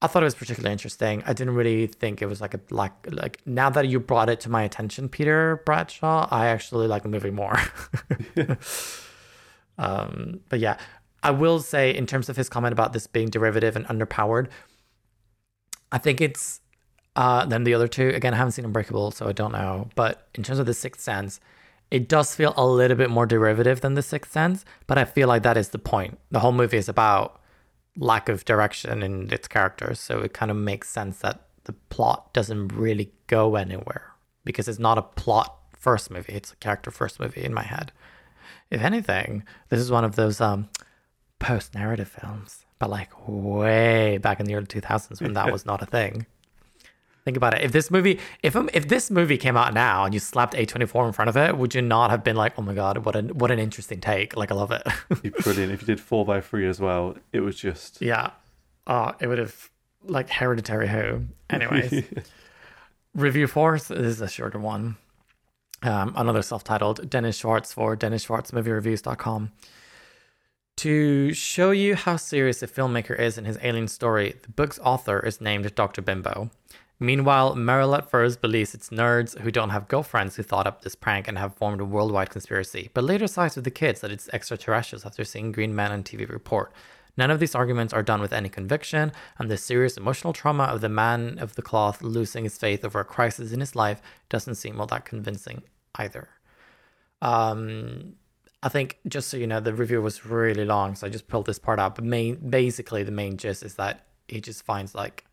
I thought it was particularly interesting. I didn't really think it was like a like like now that you brought it to my attention, Peter Bradshaw, I actually like the movie more. um, but yeah, I will say in terms of his comment about this being derivative and underpowered, I think it's uh, then the other two, again, I haven't seen Unbreakable, so I don't know. But in terms of The Sixth Sense, it does feel a little bit more derivative than The Sixth Sense, but I feel like that is the point. The whole movie is about lack of direction in its characters, so it kind of makes sense that the plot doesn't really go anywhere because it's not a plot first movie, it's a character first movie in my head. If anything, this is one of those um, post narrative films, but like way back in the early 2000s when that was not a thing. Think about it. If this movie, if if this movie came out now and you slapped A24 in front of it, would you not have been like, "Oh my god, what an what an interesting take"? Like, I love it. brilliant. If you did four by three as well, it was just yeah. Oh, it would have like Hereditary Who. Anyways, review four this is a shorter one. Um, another self-titled Dennis Schwartz for Dennis Schwartz DennisSchwartzMovieReviews.com. To show you how serious a filmmaker is in his alien story, the book's author is named Dr. Bimbo. Meanwhile, Merrill at first believes it's nerds who don't have girlfriends who thought up this prank and have formed a worldwide conspiracy, but later sides with the kids that it's extraterrestrials after seeing Green Man on TV report. None of these arguments are done with any conviction, and the serious emotional trauma of the man of the cloth losing his faith over a crisis in his life doesn't seem all that convincing either. Um, I think just so you know, the review was really long, so I just pulled this part out. But main, basically, the main gist is that he just finds like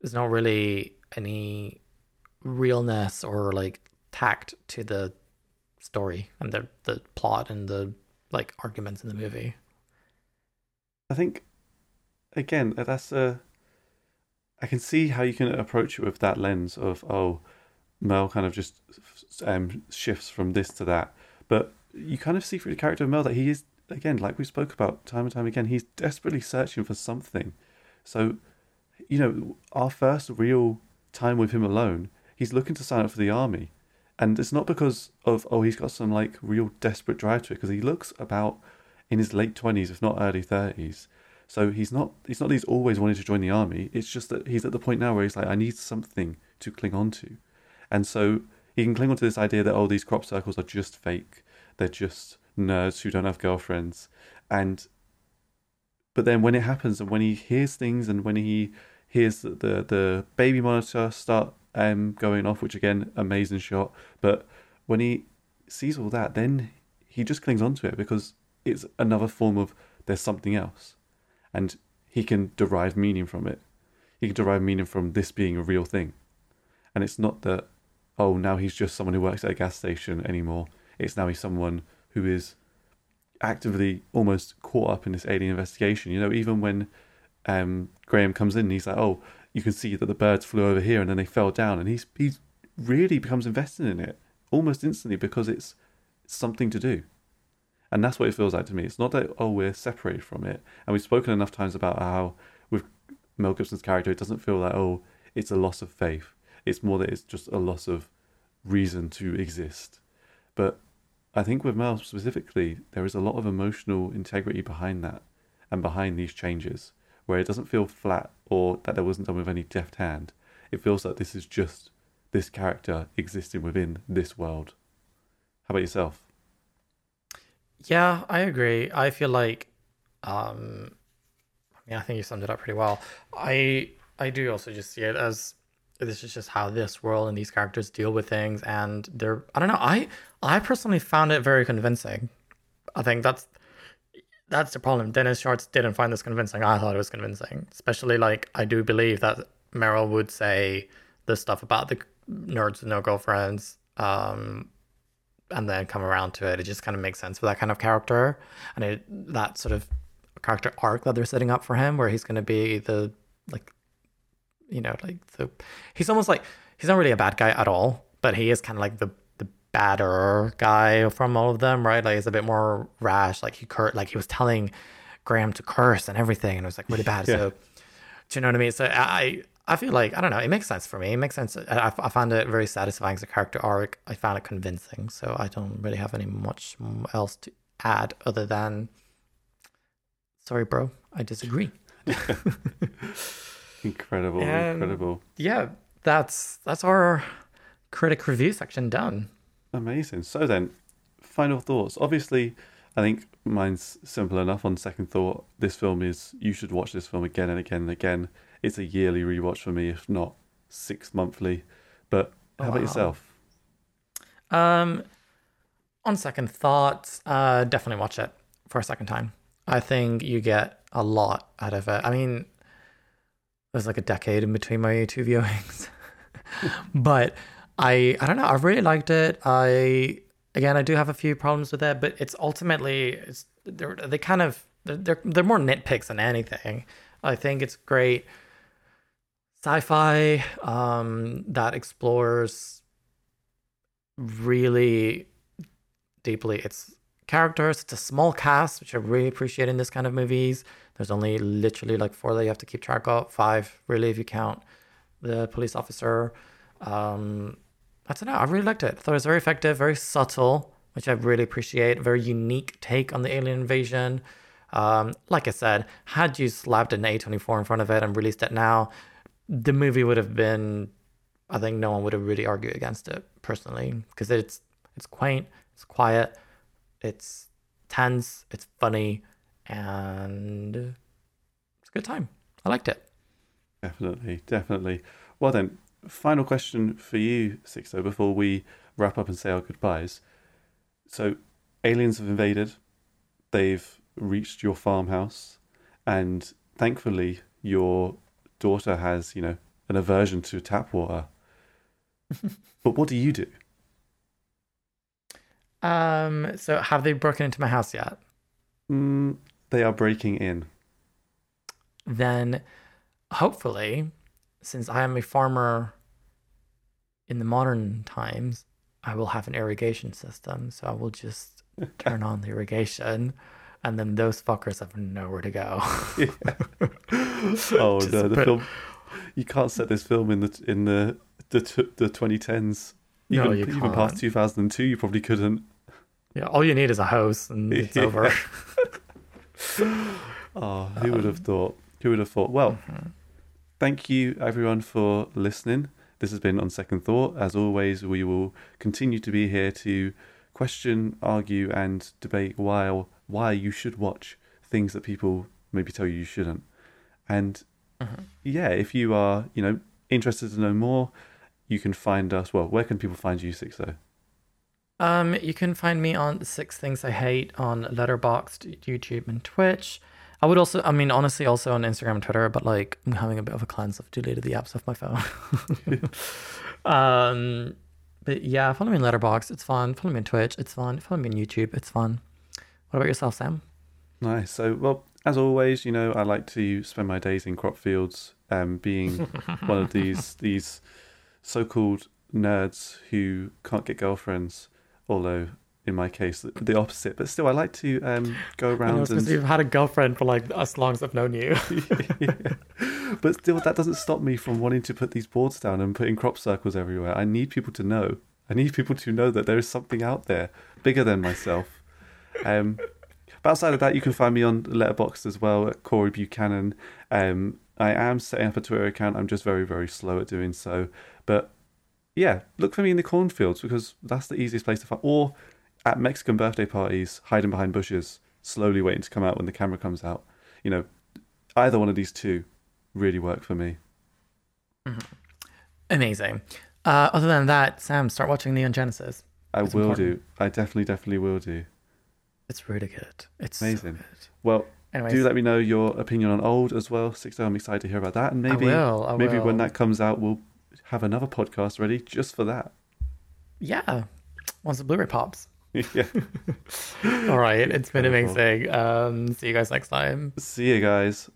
there's not really any realness or like tact to the story and the the plot and the like arguments in the movie. I think again that's a. I can see how you can approach it with that lens of oh, Mel kind of just um, shifts from this to that, but you kind of see through the character of Mel that he is again, like we spoke about time and time again, he's desperately searching for something. So, you know, our first real time with him alone, he's looking to sign up for the army. And it's not because of, oh, he's got some like real desperate drive to it, because he looks about in his late 20s, if not early 30s. So he's not, he's not he's always wanted to join the army. It's just that he's at the point now where he's like, I need something to cling on to. And so he can cling on to this idea that, oh, these crop circles are just fake they're just nerds who don't have girlfriends. And but then when it happens and when he hears things and when he hears the the, the baby monitor start um going off, which again, amazing shot. But when he sees all that, then he just clings onto it because it's another form of there's something else. And he can derive meaning from it. He can derive meaning from this being a real thing. And it's not that, oh, now he's just someone who works at a gas station anymore. It's now he's someone who is actively almost caught up in this alien investigation. You know, even when um, Graham comes in, and he's like, "Oh, you can see that the birds flew over here and then they fell down," and he's he really becomes invested in it almost instantly because it's something to do. And that's what it feels like to me. It's not that oh we're separated from it. And we've spoken enough times about how with Mel Gibson's character, it doesn't feel like oh it's a loss of faith. It's more that it's just a loss of reason to exist. But I think with Mel specifically, there is a lot of emotional integrity behind that and behind these changes, where it doesn't feel flat or that there wasn't done with any deft hand. It feels like this is just this character existing within this world. How about yourself? Yeah, I agree. I feel like, um, I mean, I think you summed it up pretty well. I I do also just see it as this is just how this world and these characters deal with things and they're i don't know i i personally found it very convincing i think that's that's the problem. Dennis Schwartz didn't find this convincing. I thought it was convincing. Especially like i do believe that Merrill would say the stuff about the nerds with no girlfriends um and then come around to it. It just kind of makes sense for that kind of character. And it that sort of character arc that they're setting up for him where he's going to be the like you know, like the he's almost like he's not really a bad guy at all, but he is kind of like the badder guy from all of them, right? Like he's a bit more rash. Like he cur like he was telling Graham to curse and everything, and it was like really bad. yeah. So do you know what I mean? So I I feel like I don't know. It makes sense for me. It makes sense. I, I found it very satisfying as a character arc. I found it convincing. So I don't really have any much else to add other than sorry, bro. I disagree. Incredible, and incredible. Yeah, that's that's our critic review section done. Amazing. So then, final thoughts. Obviously, I think mine's simple enough. On second thought, this film is you should watch this film again and again and again. It's a yearly rewatch for me, if not six monthly. But how wow. about yourself? Um, on second thoughts, uh, definitely watch it for a second time. I think you get a lot out of it. I mean, there's like a decade in between my two viewings. but I I don't know, I really liked it. I again I do have a few problems with it, but it's ultimately it's they're they kind of they're they're, more nitpicks than anything. I think it's great sci-fi um, that explores really deeply its characters. It's a small cast, which I really appreciate in this kind of movies. There's only literally like four that you have to keep track of, five really if you count the police officer. Um, I don't know. I really liked it. I thought it was very effective, very subtle, which I really appreciate. Very unique take on the alien invasion. Um, like I said, had you slapped an A24 in front of it and released it now, the movie would have been. I think no one would have really argued against it personally because it's it's quaint, it's quiet, it's tense, it's funny, and it's a good time. I liked it. Definitely, definitely. Well then, final question for you, Sixto, before we wrap up and say our goodbyes. So, aliens have invaded. They've reached your farmhouse, and thankfully, your daughter has, you know, an aversion to tap water. but what do you do? Um. So, have they broken into my house yet? Mm, they are breaking in. Then, hopefully, since I am a farmer in the modern times, I will have an irrigation system. So I will just turn on the irrigation, and then those fuckers have nowhere to go. Oh no, the put- film. You can't set this film in the in the the the 2010s. No, you even can't. Even past 2002, you probably couldn't. yeah, all you need is a hose, and it's Yeah. over. Oh, who would Um, have thought? Who would have thought? Well, Mm-hmm. thank you everyone for listening. This has been on second thought. As always, we will continue to be here to question, argue, and debate why why you should watch things that people maybe tell you you shouldn't. And Mm-hmm. yeah, if you are you know interested to know more, you can find us. Well, where can people find you, Sixo? Um, you can find me on Six Things I Hate on Letterboxd, YouTube, and Twitch. I would also, I mean, honestly, also on Instagram and Twitter, but like I'm having a bit of a cleanse. I've deleted the apps off my phone. um, but yeah, follow me on Letterboxd. It's fun. Follow me on Twitch. It's fun. Follow me on YouTube. It's fun. What about yourself, Sam? Nice. So, well, as always, you know, I like to spend my days in crop fields, um, being one of these these so-called nerds who can't get girlfriends. Although, in my case, the, opposite. But still, I like to um, go around and. you've had a girlfriend for like as long as I've known you. But still, that doesn't stop me from wanting to put these boards down and putting crop circles everywhere. I need people to know. I need people to know that there is something out there bigger than myself. Um, but outside of that, you can find me on Letterboxd as well at Corey Buchanan. Um, I am setting up a Twitter account. I'm just very, very slow at doing so. But yeah, look for me in the cornfields because that's the easiest place to find. Or at Mexican birthday parties, hiding behind bushes, slowly waiting to come out when the camera comes out. You know, either one of these two really work for me. Amazing. Uh, other than that, Sam, start watching Neon Genesis. I It's will important. do. I definitely, definitely will do. It's really good. It's Amazing. So good. Well, Anyways, do let me know your opinion on Old as well. Six I'm excited to hear about that, and maybe I will. I maybe when that comes out, we'll have another podcast ready just for that. Yeah. Once the Blu-ray pops. yeah. All right. It's been amazing. Um, see you guys next time. See you guys.